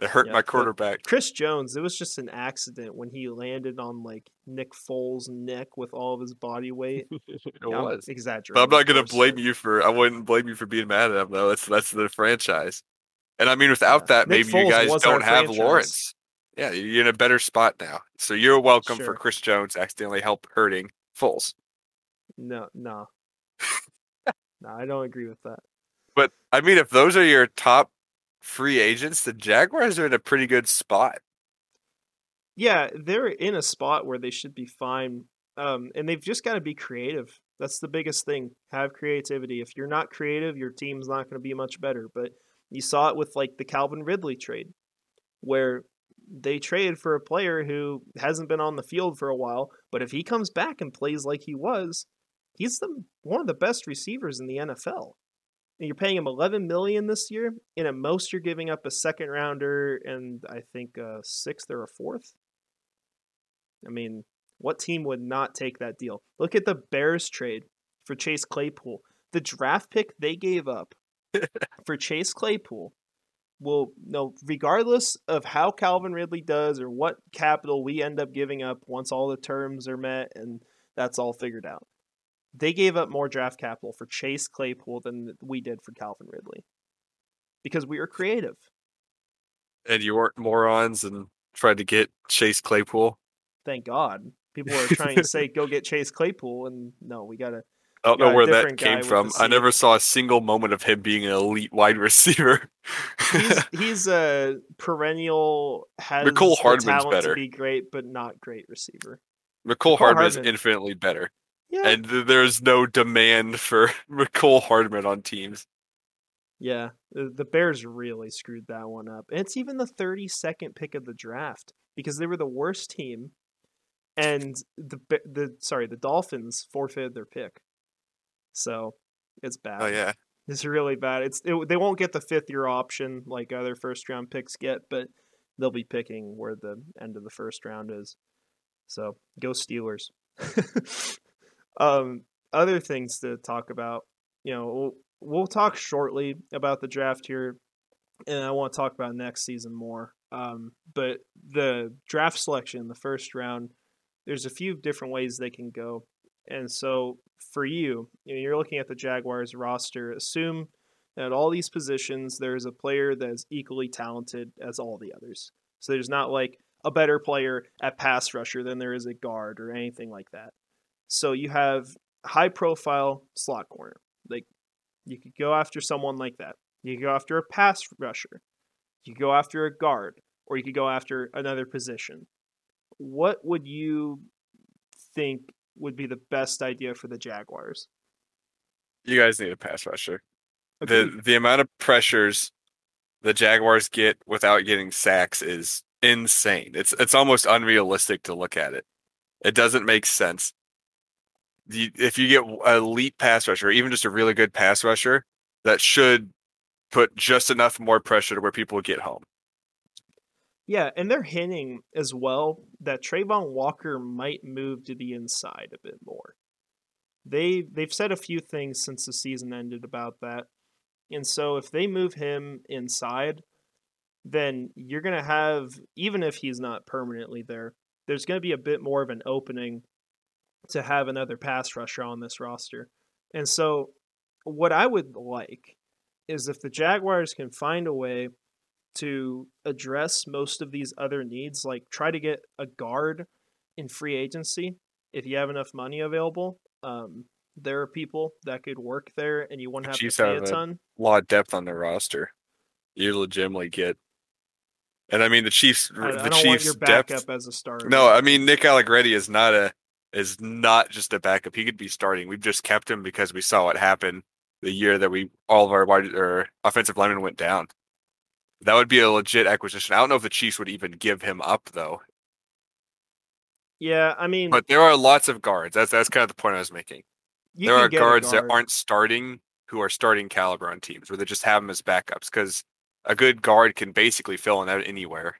It hurt Yeah, my quarterback. Chris Jones, it was just an accident when he landed on like Nick Foles' neck with all of his body weight. it I'm was. exaggerating. But I'm not gonna blame you for. I wouldn't blame you for being mad at him though. That's that's the franchise. And I mean, without Yeah. that, Nick maybe you guys don't have franchise. Lawrence. Yeah, you're in a better spot now. So you're welcome Sure. for Chris Jones accidentally help hurting Foles. No, no, no. I don't agree with that. But I mean, if those are your top free agents, the Jaguars are in a pretty good spot. Yeah, they're in a spot where they should be fine. Um, and they've just got to be creative. That's the biggest thing. Have creativity. If you're not creative, your team's not going to be much better. But you saw it with like the Calvin Ridley trade, where they traded for a player who hasn't been on the field for a while. But if he comes back and plays like he was, he's the one of the best receivers in the NFL. And you're paying him 11 million this year, and at most you're giving up a second rounder and I think a sixth or a fourth. I mean, what team would not take that deal? Look at the Bears trade for Chase Claypool. The draft pick they gave up for Chase Claypool will no regardless of how Calvin Ridley does or what capital we end up giving up once all the terms are met and that's all figured out. They gave up more draft capital for Chase Claypool than we did for Calvin Ridley. Because we were creative. And you weren't morons and tried to get Chase Claypool. Thank God. People are trying to say go get Chase Claypool and no, we gotta I don't know where that came from. I never saw a single moment of him being an elite wide receiver. he's he's a perennial has the Hardman's better. to be great but not great receiver. McCole Mecole Hardman is infinitely better. Yeah. And th- there's no demand for Mecole Hardman on teams. yeah. The, the Bears really screwed that one up. And it's even the 32nd pick of the draft because they were the worst team and the the sorry, the Dolphins forfeited their pick. So, it's bad. Oh yeah. It's really bad. It's it, they won't get the fifth year option like other first round picks get, but they'll be picking where the end of the first round is. So go Steelers. um, other things to talk about. You know, we'll, we'll talk shortly about the draft here, and I want to talk about next season more. Um, but the draft selection the first round, there's a few different ways they can go. And so for you, you know, you're looking at the Jaguars roster. Assume that at all these positions, there's a player that is equally talented as all the others. So there's not like a better player at pass rusher than there is at guard or anything like that. So you have high profile slot corner. Like you could go after someone like that. You could go after a pass rusher. You could go after a guard, or you could go after another position. What would you think would be the best idea for the Jaguars? You guys need a pass rusher. Agreed. The the amount of pressures the Jaguars get without getting sacks is insane. It's it's almost unrealistic to look at it. It doesn't make sense. You, if you get a elite pass rusher, even just a really good pass rusher, that should put just enough more pressure to where people get home. Yeah, and they're hinting as well that Travon Walker might move to the inside a bit more. They they've said a few things since the season ended about that. And so if they move him inside, then you're going to have even if he's not permanently there, there's going to be a bit more of an opening to have another pass rusher on this roster. And so what I would like is if the Jaguars can find a way to address most of these other needs, like try to get a guard in free agency if you have enough money available. Um, there are people that could work there, and you wouldn't have Chiefs to pay have a ton. A lot of depth on their roster. You legitimately get, and I mean the Chiefs. I, I the want Chiefs depth. as a starter. No, I mean Nick Allegretti is not a is not just a backup. He could be starting. We've just kept him because we saw what happened the year that we all of our wide or offensive linemen went down. That would be a legit acquisition. I don't know if the Chiefs would even give him up though. yeah, I mean, But there are lots of guards. That's that's kind of the point I was making. there are guards that aren't starting who are starting caliber on teams where they just have them as backups because a good guard can basically fill in out anywhere.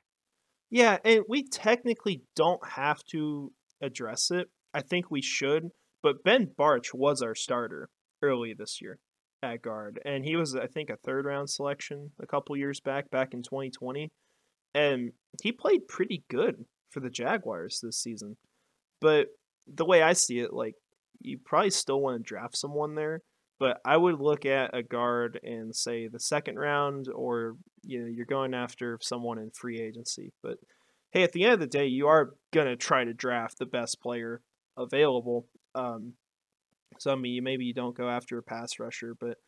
Yeah, and we technically don't have to address it. I think we should, but Ben Bartch was our starter early this year at guard, and he was, I think, a third round selection a couple years back, back in 2020. and he played pretty good for the Jaguars this season. But the way I see it, like you probably still want to draft someone there, but I would look at a guard and say the second round, or you know you're going after someone in free agency. But hey, at the end of the day, you are gonna try to draft the best player available. Um, so I mean, maybe you don't go after a pass rusher, but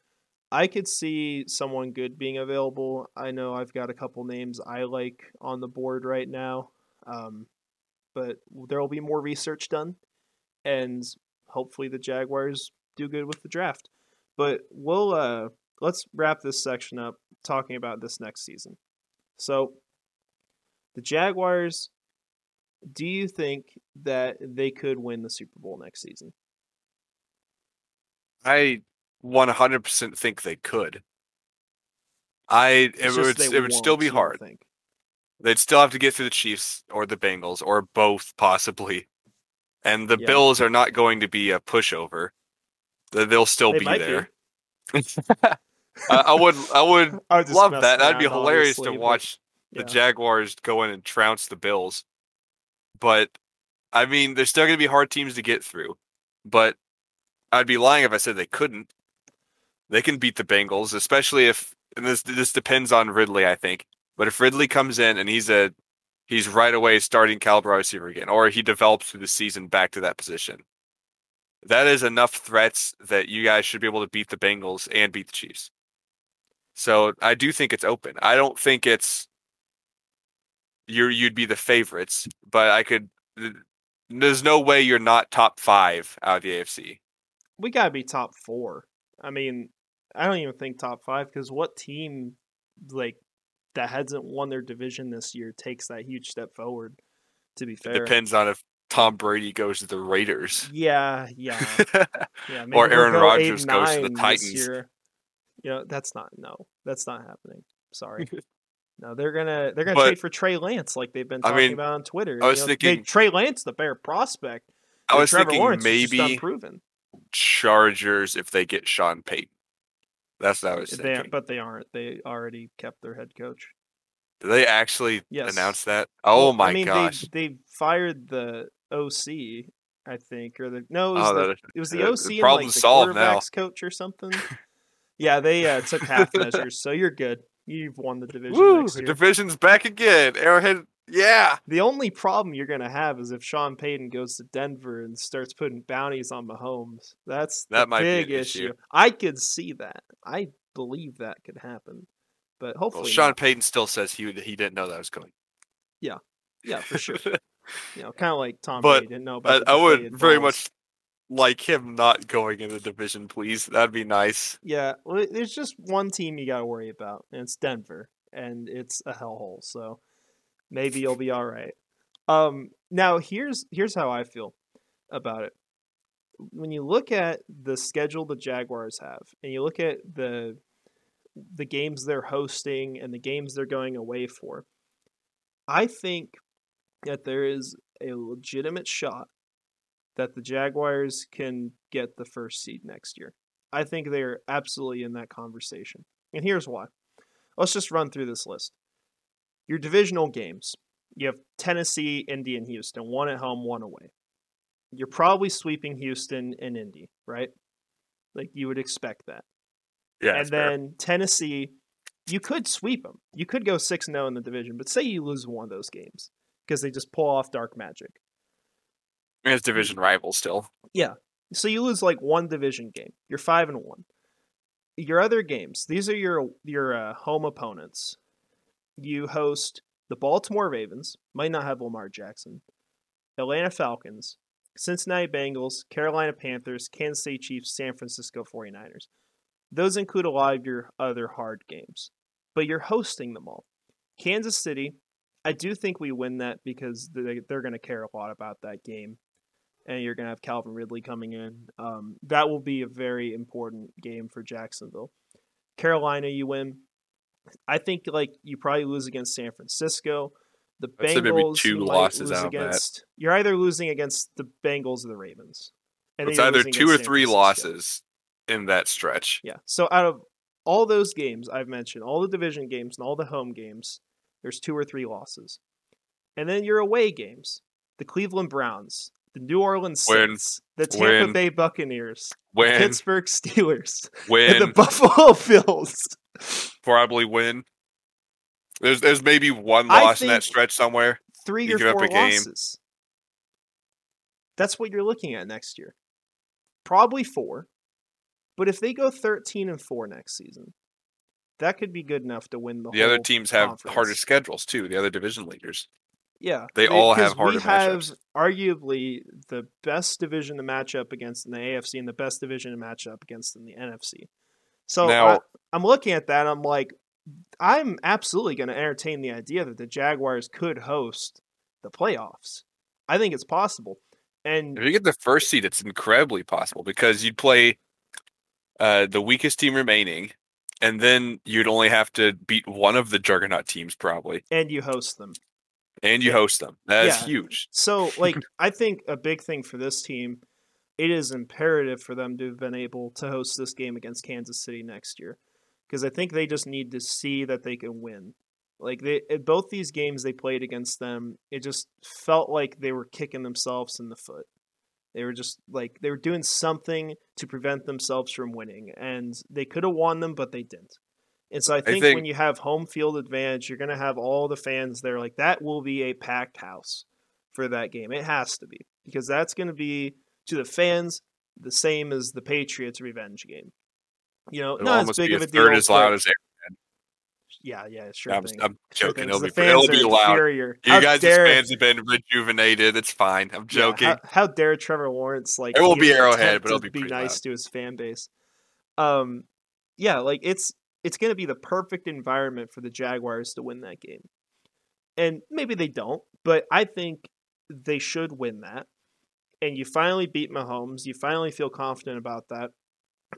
I could see someone good being available. I know I've got a couple names I like on the board right now, um, but there will be more research done, and hopefully the Jaguars do good with the draft. But we'll uh, let's wrap this section up talking about this next season. So, the Jaguars. Do you think that they could win the Super Bowl next season? I 100% think they could. I it would it would still be hard. think? They'd still have to get through the Chiefs or the Bengals or both possibly. And the Yeah. Bills are not going to be a pushover. They- They'll still They be might be. there. I, would I would I just love that. That'd be hilarious to obviously, but watch the. Jaguars go in and trounce the Bills. But I mean, there's still going to be hard teams to get through. But I'd be lying if I said they couldn't. They can beat the Bengals, especially if and this this depends on Ridley, I think. But if Ridley comes in and he's a he's right away starting caliber receiver again, or he develops through the season back to that position. That is enough threats that you guys should be able to beat the Bengals and beat the Chiefs. So I do think it's open. I don't think it's you're you'd be the favorites, but I could. There's no way you're not top five out of the AFC. We gotta be top four. I mean, I don't even think top five because what team like that hasn't won their division this year takes that huge step forward? To be fair, It depends on if Tom Brady goes to the Raiders Yeah, yeah, yeah. maybe Or Aaron go Rodgers 8-9 goes to the Titans. year. You know, that's not no, that's not happening. Sorry. No, they're gonna they're gonna But- trade for Trey Lance like they've been I talking mean, about on Twitter. I was You know, they- thinking- Trey Lance, the better prospect. I was Trevor thinking Lawrence maybe unproven. Chargers if they get Sean Payton. That's what I was They, thinking. but they aren't. They already kept their head coach. Did they actually Yes. announce that? Oh Well, my I mean, gosh! They, they fired the OC, I think, or the no, it was, Oh, the, that- it was the uh, OC and problem like the solved now. quarterbacks coach or something. yeah, they uh, took half measures, so you're good. You've won the division Woo! next year. division's back again. Arrowhead. Yeah. The only problem you're gonna have is if Sean Payton goes to Denver and starts putting bounties on Mahomes. That's That might be big issue. issue. I could see that. I believe that could happen, but hopefully, Well, Sean not. Payton still says he he didn't know that was coming. yeah, yeah, for sure. You know, kind of like Tom But Brady didn't know I, about. the I would very balls. much like him not going in the division, please. That'd be nice. Yeah, well, there's just one team you got to worry about, and it's Denver, and it's a hellhole. So maybe you'll be all right. Um, now here's here's how I feel about it. When you look at the schedule the Jaguars have, and you look at the the games they're hosting and the games they're going away for, I think that there is a legitimate shot that the Jaguars can get the first seed next year. I think they're absolutely in that conversation. And here's why. Let's just run through this list. Your divisional games. You have Tennessee, Indy, and Houston, one at home, one away. You're probably sweeping Houston and Indy, right? Like you would expect that. Yeah. and that's fair. then Tennessee, you could sweep them. You could go 6 0 in the division, but say you lose one of those games because they just pull off dark magic. And it's division rival still. Yeah. So you lose like one division game. You're five and one. Your other games, these are your your uh, home opponents. You host the Baltimore Ravens, might not have Lamar Jackson, Atlanta Falcons, Cincinnati Bengals, Carolina Panthers, Kansas City Chiefs, San Francisco 49ers. Those include a lot of your other hard games, but you're hosting them all. Kansas City, I do think we win that because they, they're going to care a lot about that game and you're going to have Calvin Ridley coming in. Um, that will be a very important game for Jacksonville. Carolina, you win. I think like you probably lose against San Francisco. The Bengals, two losses lose out of that. against. You're either losing against the Bengals or the Ravens. And It's either two or San three Francisco. losses in that stretch. Yeah. So out of all those games I've mentioned, all the division games and all the home games, there's two or three losses. And then your away games the Cleveland Browns, the New Orleans Win. Saints, the Tampa Win. Bay Buccaneers, the Pittsburgh Steelers, and the Buffalo Bills. Probably win. There's there's maybe one loss in that stretch somewhere. Three You or four a game. losses. That's what you're looking at next year. Probably four. But if they go 13 and 4 next season, that could be good enough to win the The other teams have harder schedules too. The other division leaders. Yeah, They all have harder We have matchups. arguably the best division to match up against in the AFC and the best division to match up against in the NFC. So Now- I, I'm looking at that. I'm like, I'm absolutely going to entertain the idea that the Jaguars could host the playoffs. I think it's possible. And If you get the first seed, it's incredibly possible because you'd play uh, the weakest team remaining, and then you'd only have to beat one of the juggernaut teams probably, and you host them. and you Yeah. host them. That's Yeah. huge. So, like, I think a big thing for this team, it is imperative for them to have been able to host this game against Kansas City next year, because I think they just need to see that they can win. Like they, at both these games they played against them, it just felt like they were kicking themselves in the foot. They were just like they were doing something to prevent themselves from winning, and they could have won them, but they didn't. And so I think, think- when you have home field advantage, you're going to have all the fans there. Like that will be a packed house for that game. It has to be because that's going to be to the fans the same as the Patriots revenge game. You know, It'll not as big of a a deal. third as loud as yeah, yeah, sure I'm. I'm Sure joking. thing, It'll be, it'll be loud. inferior. You How guys as dare- fans have been rejuvenated. It's fine. I'm yeah, joking. how, how dare Trevor Lawrence like? It will be Arrowhead, but it'll be be nice loud. to his fan base. Um, yeah, like it's it's going to be the perfect environment for the Jaguars to win that game, and maybe they don't, but I think they should win that. And you finally beat Mahomes. You finally feel confident about that.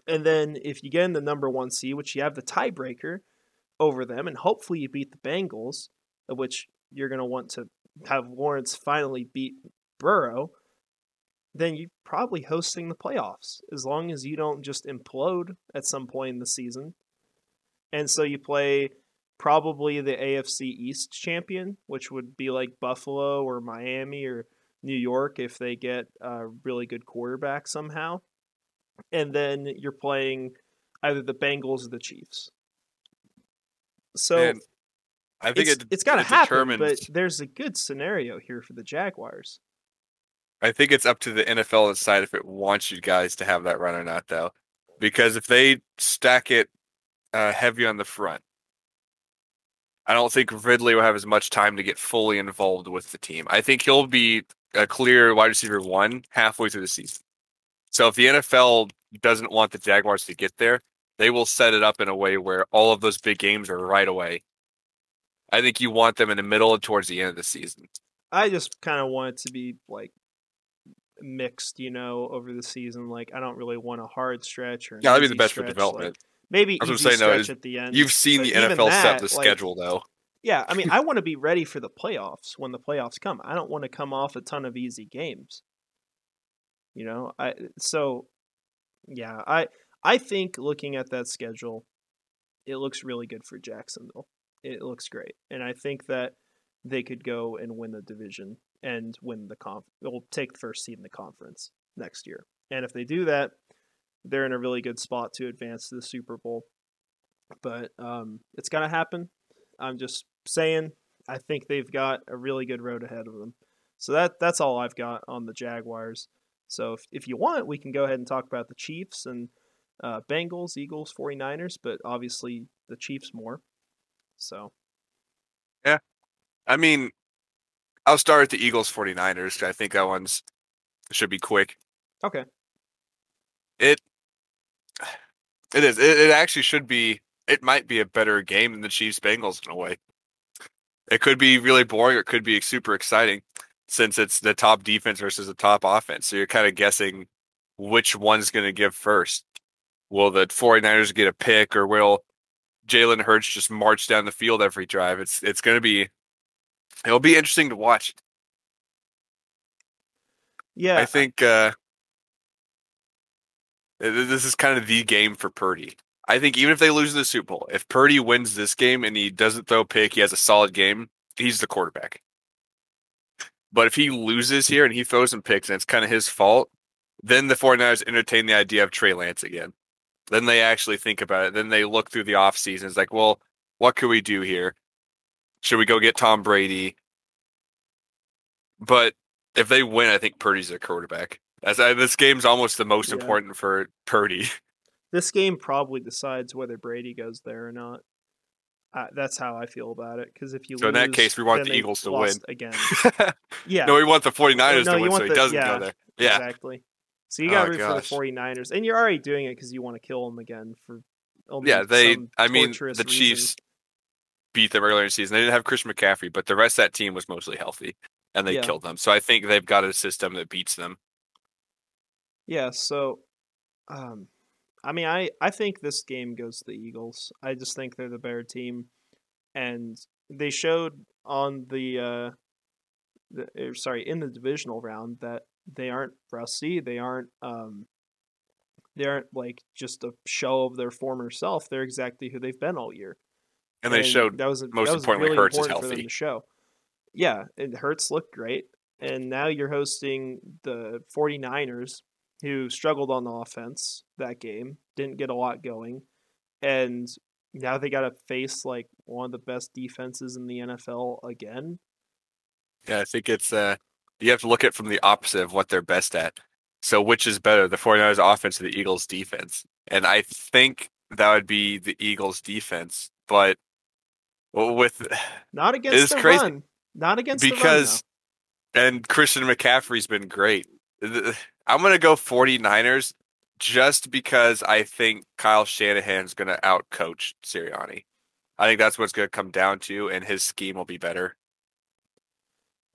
And then if you get in the number one seed, which you have the tiebreaker over them, and hopefully you beat the Bengals, which you're going to want to have Lawrence finally beat Burrow, then you're probably hosting the playoffs as long as you don't just implode at some point in the season. And so you play probably the AFC East champion, which would be like Buffalo or Miami or New York if they get a really good quarterback somehow. And then you're playing either the Bengals or the Chiefs. So And I think it's, it, it's got to happen, but there's a good scenario here for the Jaguars. I think it's up to the NFL to decide if it wants you guys to have that run or not, though. Because if they stack it uh, heavy on the front, I don't think Ridley will have as much time to get fully involved with the team. I think he'll be a clear wide receiver one halfway through the season. So if the NFL doesn't want the Jaguars to get there, they will set it up in a way where all of those big games are right away. I think you want them in the middle and towards the end of the season. I just kind of want it to be like mixed, you know, over the season. Like I don't really want a hard stretch or Yeah, that'd be the best for development. Like, maybe I'm easy saying, though, stretch is at the end. You've seen but the NFL set the like, schedule, though. Yeah, I mean, I want to be ready for the playoffs when the playoffs come. I don't want to come off a ton of easy games. You know, I so yeah, I I think looking at that schedule, it looks really good for Jacksonville. It looks great, and I think that they could go and win the division and win the conf. Will take the first seed in the conference next year, and if they do that, they're in a really good spot to advance to the Super Bowl. But um, it's gonna happen. I'm just saying. I think they've got a really good road ahead of them. So that that's all I've got on the Jaguars. So if, if you want, we can go ahead and talk about the Chiefs and uh, Bengals, Eagles, 49ers, but obviously the Chiefs more. So Yeah. I mean, I'll start at the Eagles 49ers. 'cause I think that one's should be quick. okay, It it is. It, it actually should be. It might be a better game than the Chiefs Bengals in a way. It could be really boring. Or it could be super exciting, since it's the top defense versus the top offense. So you're kind of guessing which one's going to give first. Will the 49ers get a pick, or will Jalen Hurts just march down the field every drive? It's it's going to be. It'll be interesting to watch. yeah, I think uh, this is kind of the game for Purdy. I think even if they lose the Super Bowl, if Purdy wins this game and he doesn't throw a pick, he has a solid game, he's the quarterback. But if he loses here and he throws some picks and it's kind of his fault, then the 49ers entertain the idea of Trey Lance again. Then they actually think about it. Then they look through the offseason. It's like, well, what could we do here? Should we go get Tom Brady? But if they win, I think Purdy's their quarterback. As I, uh, this game's almost the most Yeah. important for Purdy. This game probably decides whether Brady goes there or not. Uh, that's how I feel about it. Because if you So in that case, we want the Eagles to win. again. Yeah, no, we want the 49ers No, to win so want he doesn't yeah. go there. Yeah. exactly. So you got to Oh, root gosh. for the 49ers, and you're already doing it because you want to kill them again for. Yeah, they. I mean, the reason. Chiefs beat them earlier in the season. They didn't have Christian McCaffrey, but the rest of that team was mostly healthy, and they Yeah. killed them. So I think they've got a system that beats them. Yeah, so um I mean I I think this game goes to the Eagles. I just think they're the better team and they showed on the uh the, er, sorry, in the divisional round that they aren't rusty, they aren't um they aren't like just a show of their former self. They're exactly who they've been all year. And they showed that was most that was importantly, really Hurts important them healthy. to show. Yeah, it Hurts looked great. And now you're hosting the 49ers who struggled on the offense that game, didn't get a lot going. And now they got to face like one of the best defenses in the NFL again. Yeah, I think it's uh you have to look at it from the opposite of what they're best at. So which is better, the 49ers offense or the Eagles defense? And I think that would be the Eagles defense, but with Not against the crazy run. Not against because and Christian McCaffrey's been great. I'm going to go 49ers just because I think Kyle Shanahan's going to outcoach Sirianni. I think that's what's going to come down to and his scheme will be better.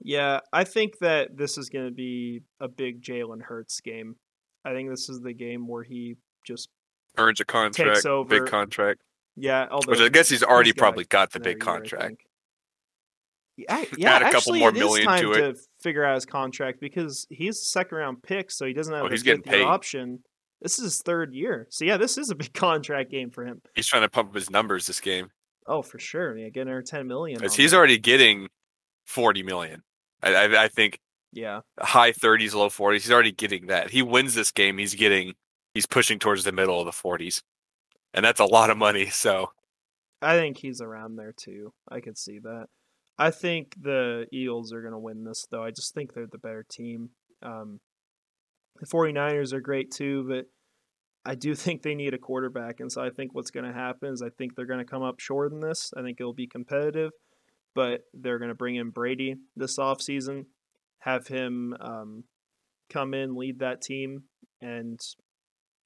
Yeah, I think that this is going to be a big Jalen Hurts game. I think this is the game where he just Earns a contract, big contract, yeah. Although which I guess he's already he's got probably got the big contract. Yeah, I- yeah, Add a couple actually, more it is million time to it. figure out his contract because he's a second round pick, so he doesn't have Oh, a he's getting paid. option. This is his third year, so yeah, this is a big contract game for him. He's trying to pump up his numbers this game. Oh, for sure. Yeah, getting her ten million. Because he's that. already getting 40 million. I, I, I think yeah, high 30s, low 40s. He's already getting that. He wins this game. He's getting, he's pushing towards the middle of the 40s. And that's a lot of money. So I think he's around there too. I could see that. I think the Eagles are going to win this, though. I just think they're the better team. Um, the 49ers are great too, but I do think they need a quarterback. And so I think what's going to happen is I think they're going to come up short in this. I think it'll be competitive, but they're going to bring in Brady this offseason, have him um, come in, lead that team, and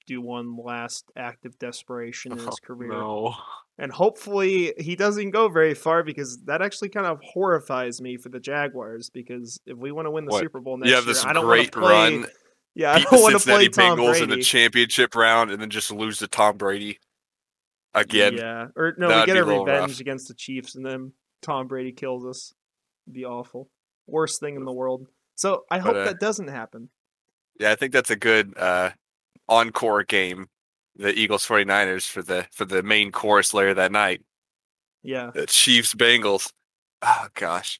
do one last act of desperation in his career no. and hopefully he doesn't go very far because that actually kind of horrifies me for the Jaguars because if we want to win the What? Super Bowl next You have year, this I don't want great to play. run, yeah, I don't want to play Tom Bengals Brady. in the championship round, and then just lose to Tom Brady again. yeah, or no, That we get a revenge rough. against the Chiefs, and then Tom Brady kills us. It'd be awful. Worst thing in the world. So I hope uh, that doesn't happen. Yeah, I think that's a good uh, encore game. The Eagles 49ers for the for the main chorus later that night. Yeah, The Chiefs Bengals. Oh gosh.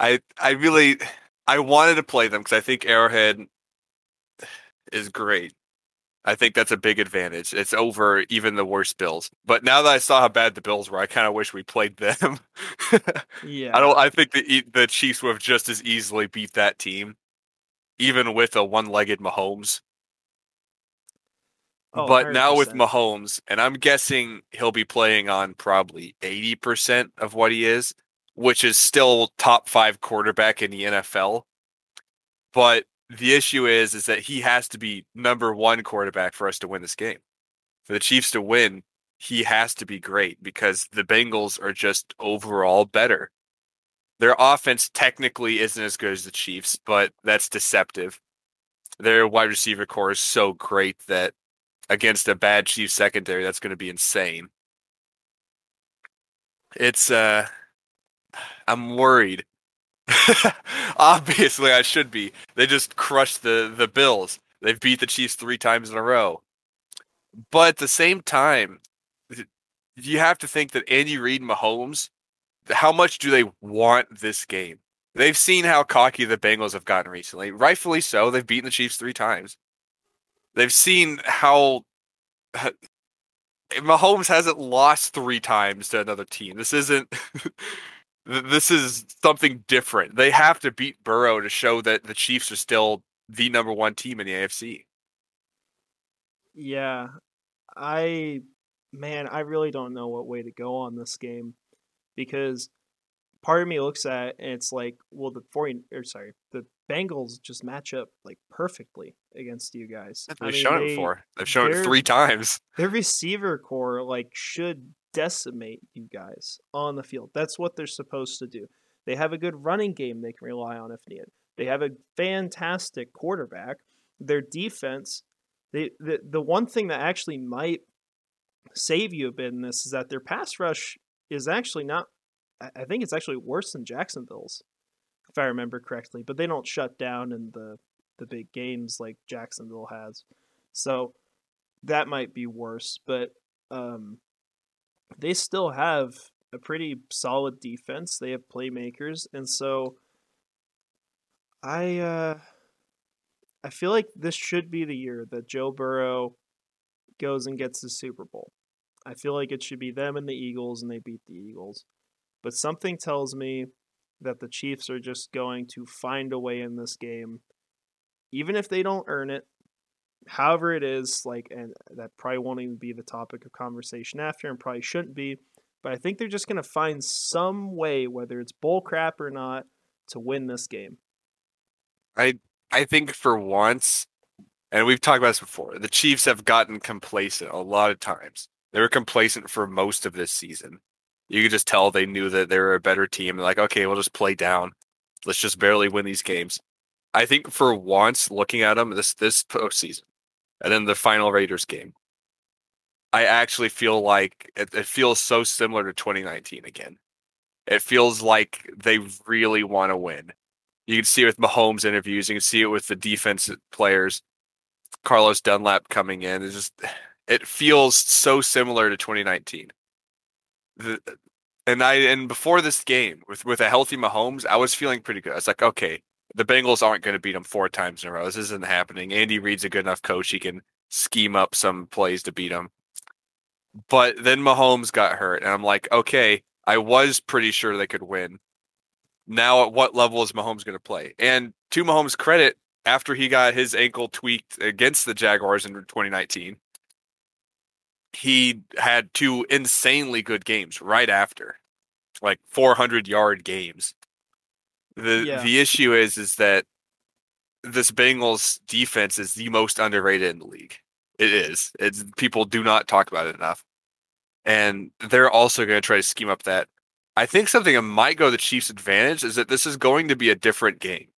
I I really I wanted to play them because I think Arrowhead is great. I think that's a big advantage. It's over even the worst Bills. But now that I saw how bad the Bills were, I kind of wish we played them. yeah. I don't. I think the the Chiefs would have just as easily beat that team, even with a one-legged Mahomes. Oh, but now with Mahomes, and I'm guessing he'll be playing on probably 80% of what he is, which is still top five quarterback in the NFL. But the issue is, is that he has to be number one quarterback for us to win this game. For the Chiefs to win, he has to be great because the Bengals are just overall better. Their offense technically isn't as good as the Chiefs, but that's deceptive. Their wide receiver core is so great that against a bad Chiefs secondary, that's going to be insane. It's uh I'm worried. Obviously, I should be. They just crushed the the Bills. They've beat the Chiefs 3 times in a row. But at the same time, you have to think that Andy Reid Mahomes, how much do they want this game? They've seen how cocky the Bengals have gotten recently. Rightfully so. They've beaten the Chiefs three times. They've seen how Mahomes hasn't lost three times to another team. This isn't. this is something different. They have to beat Burrow to show that the Chiefs are still the number one team in the AFC. Yeah, I man, I really don't know what way to go on this game because part of me looks at it and it's like, well, the 40 or sorry, the Bengals just match up like perfectly against you guys. They've I mean, shown they, it before. They've shown it three times. Their receiver corps like should decimate you guys on the field. That's what they're supposed to do. They have a good running game they can rely on if needed. They have a fantastic quarterback. Their defense, they the, the one thing that actually might save you a bit in this is that their pass rush is actually not I think it's actually worse than Jacksonville's, if I remember correctly. But they don't shut down in the the big games like Jacksonville has, so that might be worse. But um, they still have a pretty solid defense. They have playmakers, and so I uh, I feel like this should be the year that Joe Burrow goes and gets the Super Bowl. I feel like it should be them and the Eagles, and they beat the Eagles. But something tells me that the Chiefs are just going to find a way in this game, even if they don't earn it. However, it is like, and that probably won't even be the topic of conversation after, and probably shouldn't be. But I think they're just going to find some way, whether it's bull crap or not, to win this game. I I think for once, and we've talked about this before, the Chiefs have gotten complacent a lot of times. They were complacent for most of this season. You could just tell they knew that they were a better team. Like, okay, we'll just play down. Let's just barely win these games. I think for once, looking at them this this postseason, and then the final Raiders game, I actually feel like it, it feels so similar to 2019 again. It feels like they really want to win. You can see it with Mahomes interviews. You can see it with the defense players. Carlos Dunlap coming in. It just it feels so similar to 2019 the, uh, and I and before this game with with a healthy Mahomes, I was feeling pretty good. I was like, okay, the Bengals aren't going to beat them four times in a row. This isn't happening. Andy Reid's a good enough coach; he can scheme up some plays to beat them. But then Mahomes got hurt, and I'm like, okay, I was pretty sure they could win. Now, at what level is Mahomes going to play? And to Mahomes' credit, after he got his ankle tweaked against the Jaguars in 2019, he had two insanely good games right after, like 400 yard games. The yeah. the issue is is that this Bengals defense is the most underrated in the league. It is. It's people do not talk about it enough. And they're also going to try to scheme up that. I think something that might go the Chiefs' advantage is that this is going to be a different game.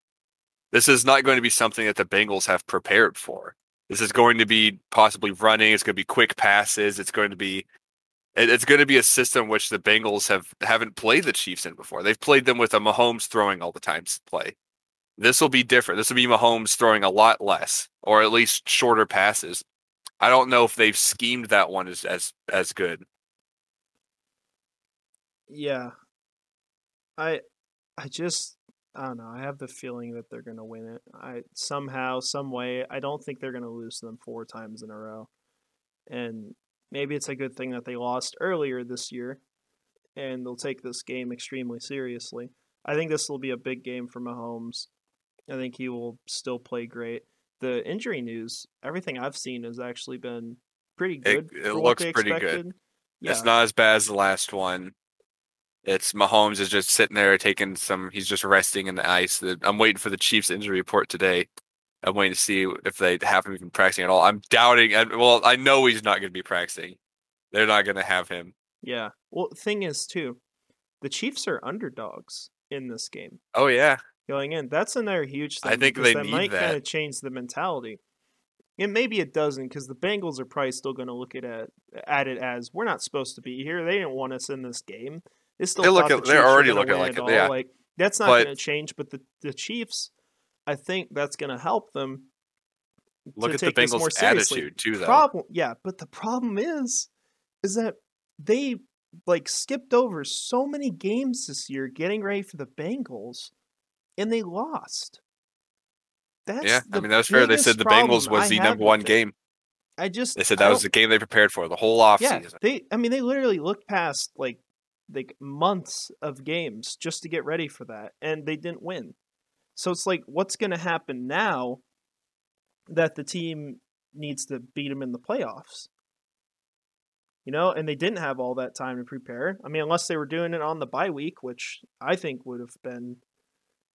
This is not going to be something that the Bengals have prepared for. This is going to be possibly running. It's going to be quick passes. It's going to be it's going to be a system which the Bengals have haven't played the Chiefs in before. They've played them with a Mahomes throwing all the times play. This will be different. This will be Mahomes throwing a lot less, or at least shorter passes. I don't know if they've schemed that one as as as good. Yeah, I I just I don't know. I have the feeling that they're going to win it. I somehow, some way. I don't think they're going to lose them four times in a row. And maybe it's a good thing that they lost earlier this year, and they'll take this game extremely seriously. I think this will be a big game for Mahomes. I think he will still play great. The injury news, everything I've seen has actually been pretty good. It, it looks pretty good. Yeah. It's not as bad as the last one. It's Mahomes is just sitting there taking some. He's just resting in the ice. I'm waiting for the Chiefs injury report today. I'm waiting to see if they have him even practicing at all. I'm doubting. Well, I know he's not going to be practicing. They're not going to have him. Yeah. Well, thing is too, the Chiefs are underdogs in this game. Oh yeah. Going in, that's another huge thing. I think they that need might that. kind of change the mentality. And maybe it doesn't because the Bengals are probably still going to look at it, at it as we're not supposed to be here. They didn't want us in this game. They still they look at, the they're already looking like it. Yeah. Like that's not going to change. But the the Chiefs, I think that's going to help them. Look at the Bengals' attitude too. Though. Problem, yeah, but the problem is, is that they like skipped over so many games this year getting ready for the Bengals, and they lost. That's yeah, I mean that was fair. They said the Bengals was I the number one game. I just They said that was the game they prepared for the whole offseason. yeah. They I mean they literally looked past like like months of games just to get ready for that, and they didn't win. So it's like, what's going to happen now that the team needs to beat them in the playoffs? You know, and they didn't have all that time to prepare. I mean, unless they were doing it on the bye week, which I think would have been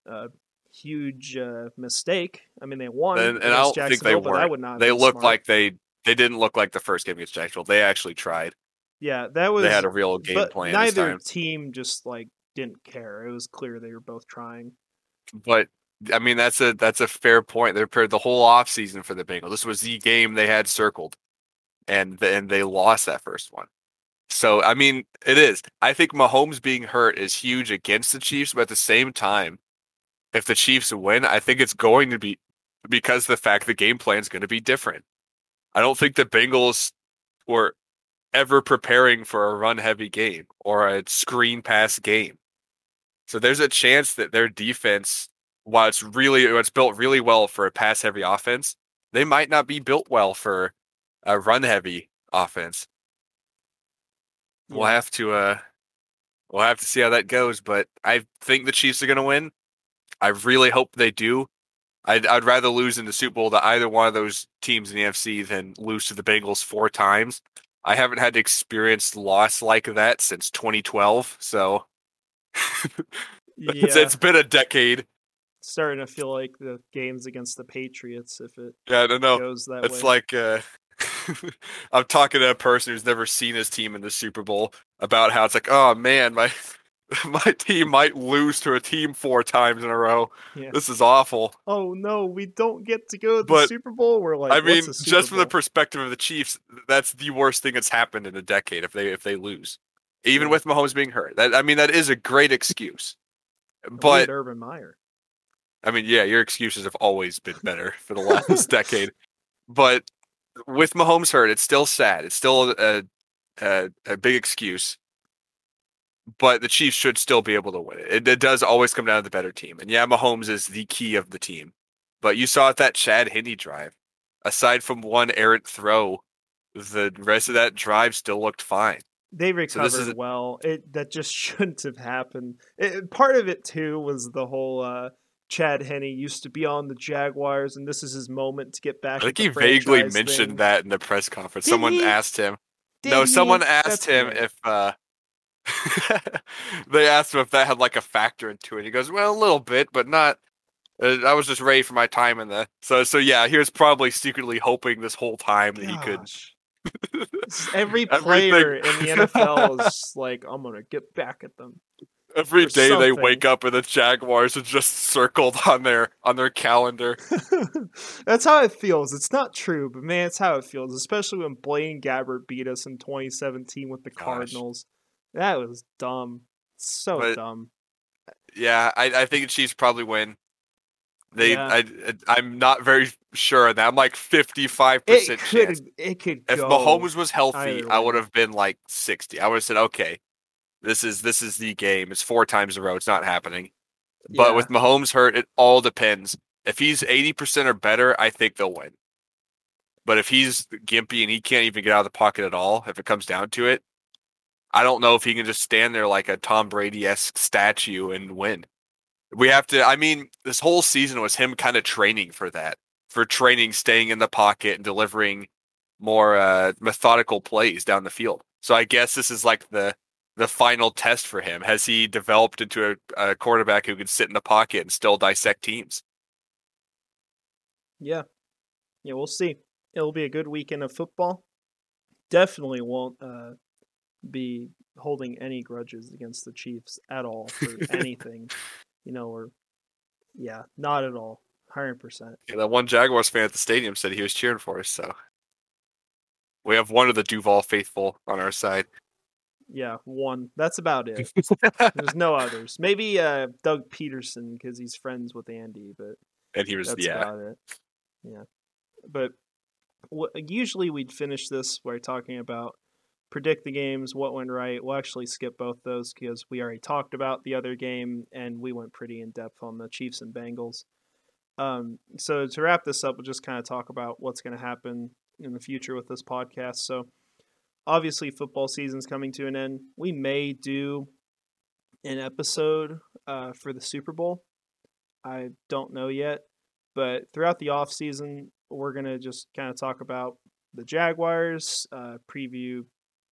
a huge uh, mistake. I mean, they won, And- and I don't think they Jacksonville, but that weren't. would not. They looked smart. like they they didn't look like the first game against Jacksonville. They actually tried. Yeah, that was they had a real game but plan this neither team just like didn't care. It was clear they were both trying. But I mean that's a that's a fair point. They prepared the whole offseason for the Bengals. This was the game they had circled. And and they lost that first one. So I mean, it is. I think Mahomes being hurt is huge against the Chiefs, but at the same time, if the Chiefs win, I think it's going to be because the fact the game plan is going to be different. I don't think the Bengals were ever preparing for a run heavy game or a screen pass game. So there's a chance that their defense, while it's really it's built really well for a pass heavy offense, they might not be built well for a run heavy offense. We'll have to uh we'll have to see how that goes, but I think the Chiefs are going to win. I really hope they do. I'd, I'd rather lose in the Super Bowl to either one of those teams in the NFC than lose to the Bengals four times. I haven't had to experience loss like that since 2012, so Yeah, it's, it's been a decade. starting to feel like the games against the Patriots if it Yeah, I don't know. goes that It's way. like uh, I'm talking to a person who's never seen his team in the Super Bowl about how it's like, oh man, my my team might lose to a team four times in a row. Yeah. This is awful. oh no, we don't get to go to the Super Bowl. We're like, I mean, what's a Super just from the perspective of the Chiefs, that's the worst thing that's happened in a decade if they if they lose. Even Yeah. with Mahomes being hurt. That I mean that is a great excuse. But Urban Meyer. I mean, yeah, your excuses have always been better for the last decade. But with Mahomes hurt, it's still sad. It's still a, a a big excuse. But the Chiefs should still be able to win it. it. It does always come down to the better team. And yeah, Mahomes is the key of the team. But you saw that Chad Henne drive. Aside from one errant throw, the rest of that drive still looked fine. They So recovered is- well. It that just shouldn't have happened. It, part of it too was the whole uh, Chad Henne used to be on the Jaguars, and this is his moment to get back. I think he vaguely mentioned thing. that in the press conference. Did Someone he? asked him. Did no, he? someone asked That's him right. if uh they asked him if that had like a factor into it. He goes, "Well, a little bit, but not." Uh, I was just ready for my time in the so so yeah. He was probably secretly hoping this whole time that he could. Every player in the NFL is like, I'm gonna get back at them. Every day day they wake up and the Jaguars are just circled on their on their calendar. That's how it feels. It's not true, but man, it's how it feels. Especially when Blaine Gabbert beat us in 2017 with the Gosh. Cardinals. That was dumb. So But- dumb. Yeah, I, I think the Chiefs probably win. They, Yeah. I, I'm not very sure that. I'm like 55 It percent could. chance. It could. If go. Mahomes was healthy, I would have been like 60. I would have said, okay, this is this is the game. It's four times a row. It's not happening. But Yeah. with Mahomes hurt, it all depends. If he's 80% or better, I think they'll win. But if he's gimpy and he can't even get out of the pocket at all, if it comes down to it, I don't know if he can just stand there like a Tom Brady esque statue and win. We have to, I mean, this whole season was him kind of training for that, for training, staying in the pocket and delivering more uh, methodical plays down the field. So I guess this is like the the final test for him. Has he developed into a, a quarterback who can sit in the pocket and still dissect teams? Yeah. Yeah, we'll see. It'll be a good weekend of football. Definitely won't uh, be holding any grudges against the Chiefs at all for anything, you know, or yeah, not at all. 100%. Yeah, that one Jaguars fan at the stadium said he was cheering for us. So we have one of the Duval faithful on our side. Yeah, one. That's about it. There's no others. Maybe uh, Doug Pederson because he's friends with Andy, but and he was that's yeah. about it. Yeah, but wh- usually we'd finish this by talking about predict the games, what went right. We'll actually skip both those because we already talked about the other game and we went pretty in depth on the Chiefs and Bengals. Um, so to wrap this up, we'll just kind of talk about what's going to happen in the future with this podcast. So obviously, football season's coming to an end. We may do an episode uh, for the Super Bowl. I don't know yet, but throughout the off season, we're gonna just kind of talk about the Jaguars, uh, preview,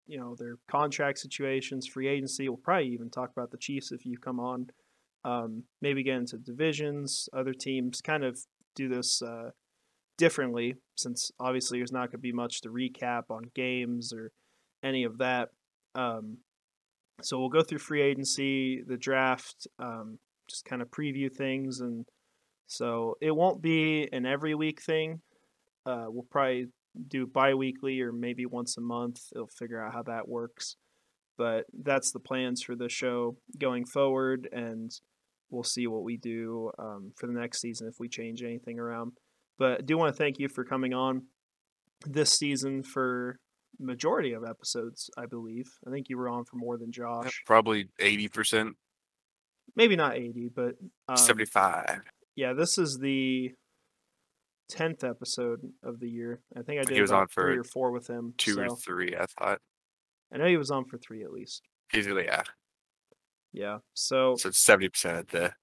you know, their contract situations, free agency. We'll probably even talk about the Chiefs if you come on. Um, maybe get into divisions, other teams. Kind of do this uh, differently, since obviously there's not going to be much to recap on games or any of that. Um, so we'll go through free agency, the draft, um, just kind of preview things, and so it won't be an every week thing. Uh, we'll probably do bi-weekly or maybe once a month. It'll figure out how that works, but that's the plans for the show going forward, and we'll see what we do um, for the next season if we change anything around. But I do want to thank you for coming on this season for majority of episodes, I believe. I think you were on for more than Josh. Probably eighty percent, Maybe not 80, but um, seventy-five. Yeah, this is the 10th episode of the year. I think I He did was about on for three or four with him. Two so or three, I thought. I know he was on for three at least. Easily, yeah. Yeah. So So it's seventy percent at the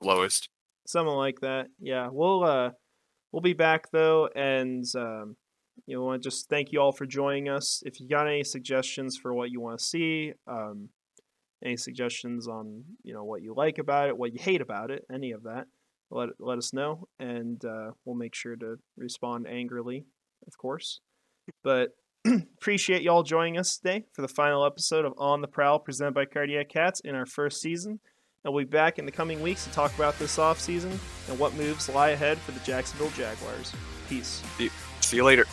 lowest. something like that. Yeah, we'll uh we'll be back though, and um, you know, want to just thank you all for joining us. If you got any suggestions for what you want to see, um, any suggestions on you know what you like about it, what you hate about it, any of that, let let us know, and uh, we'll make sure to respond angrily, of course. But appreciate y'all joining us today for the final episode of On the Prowl presented by Cardiac Cats in our first season. And we'll be back in the coming weeks to talk about this offseason and what moves lie ahead for the Jacksonville Jaguars. Peace. See you later.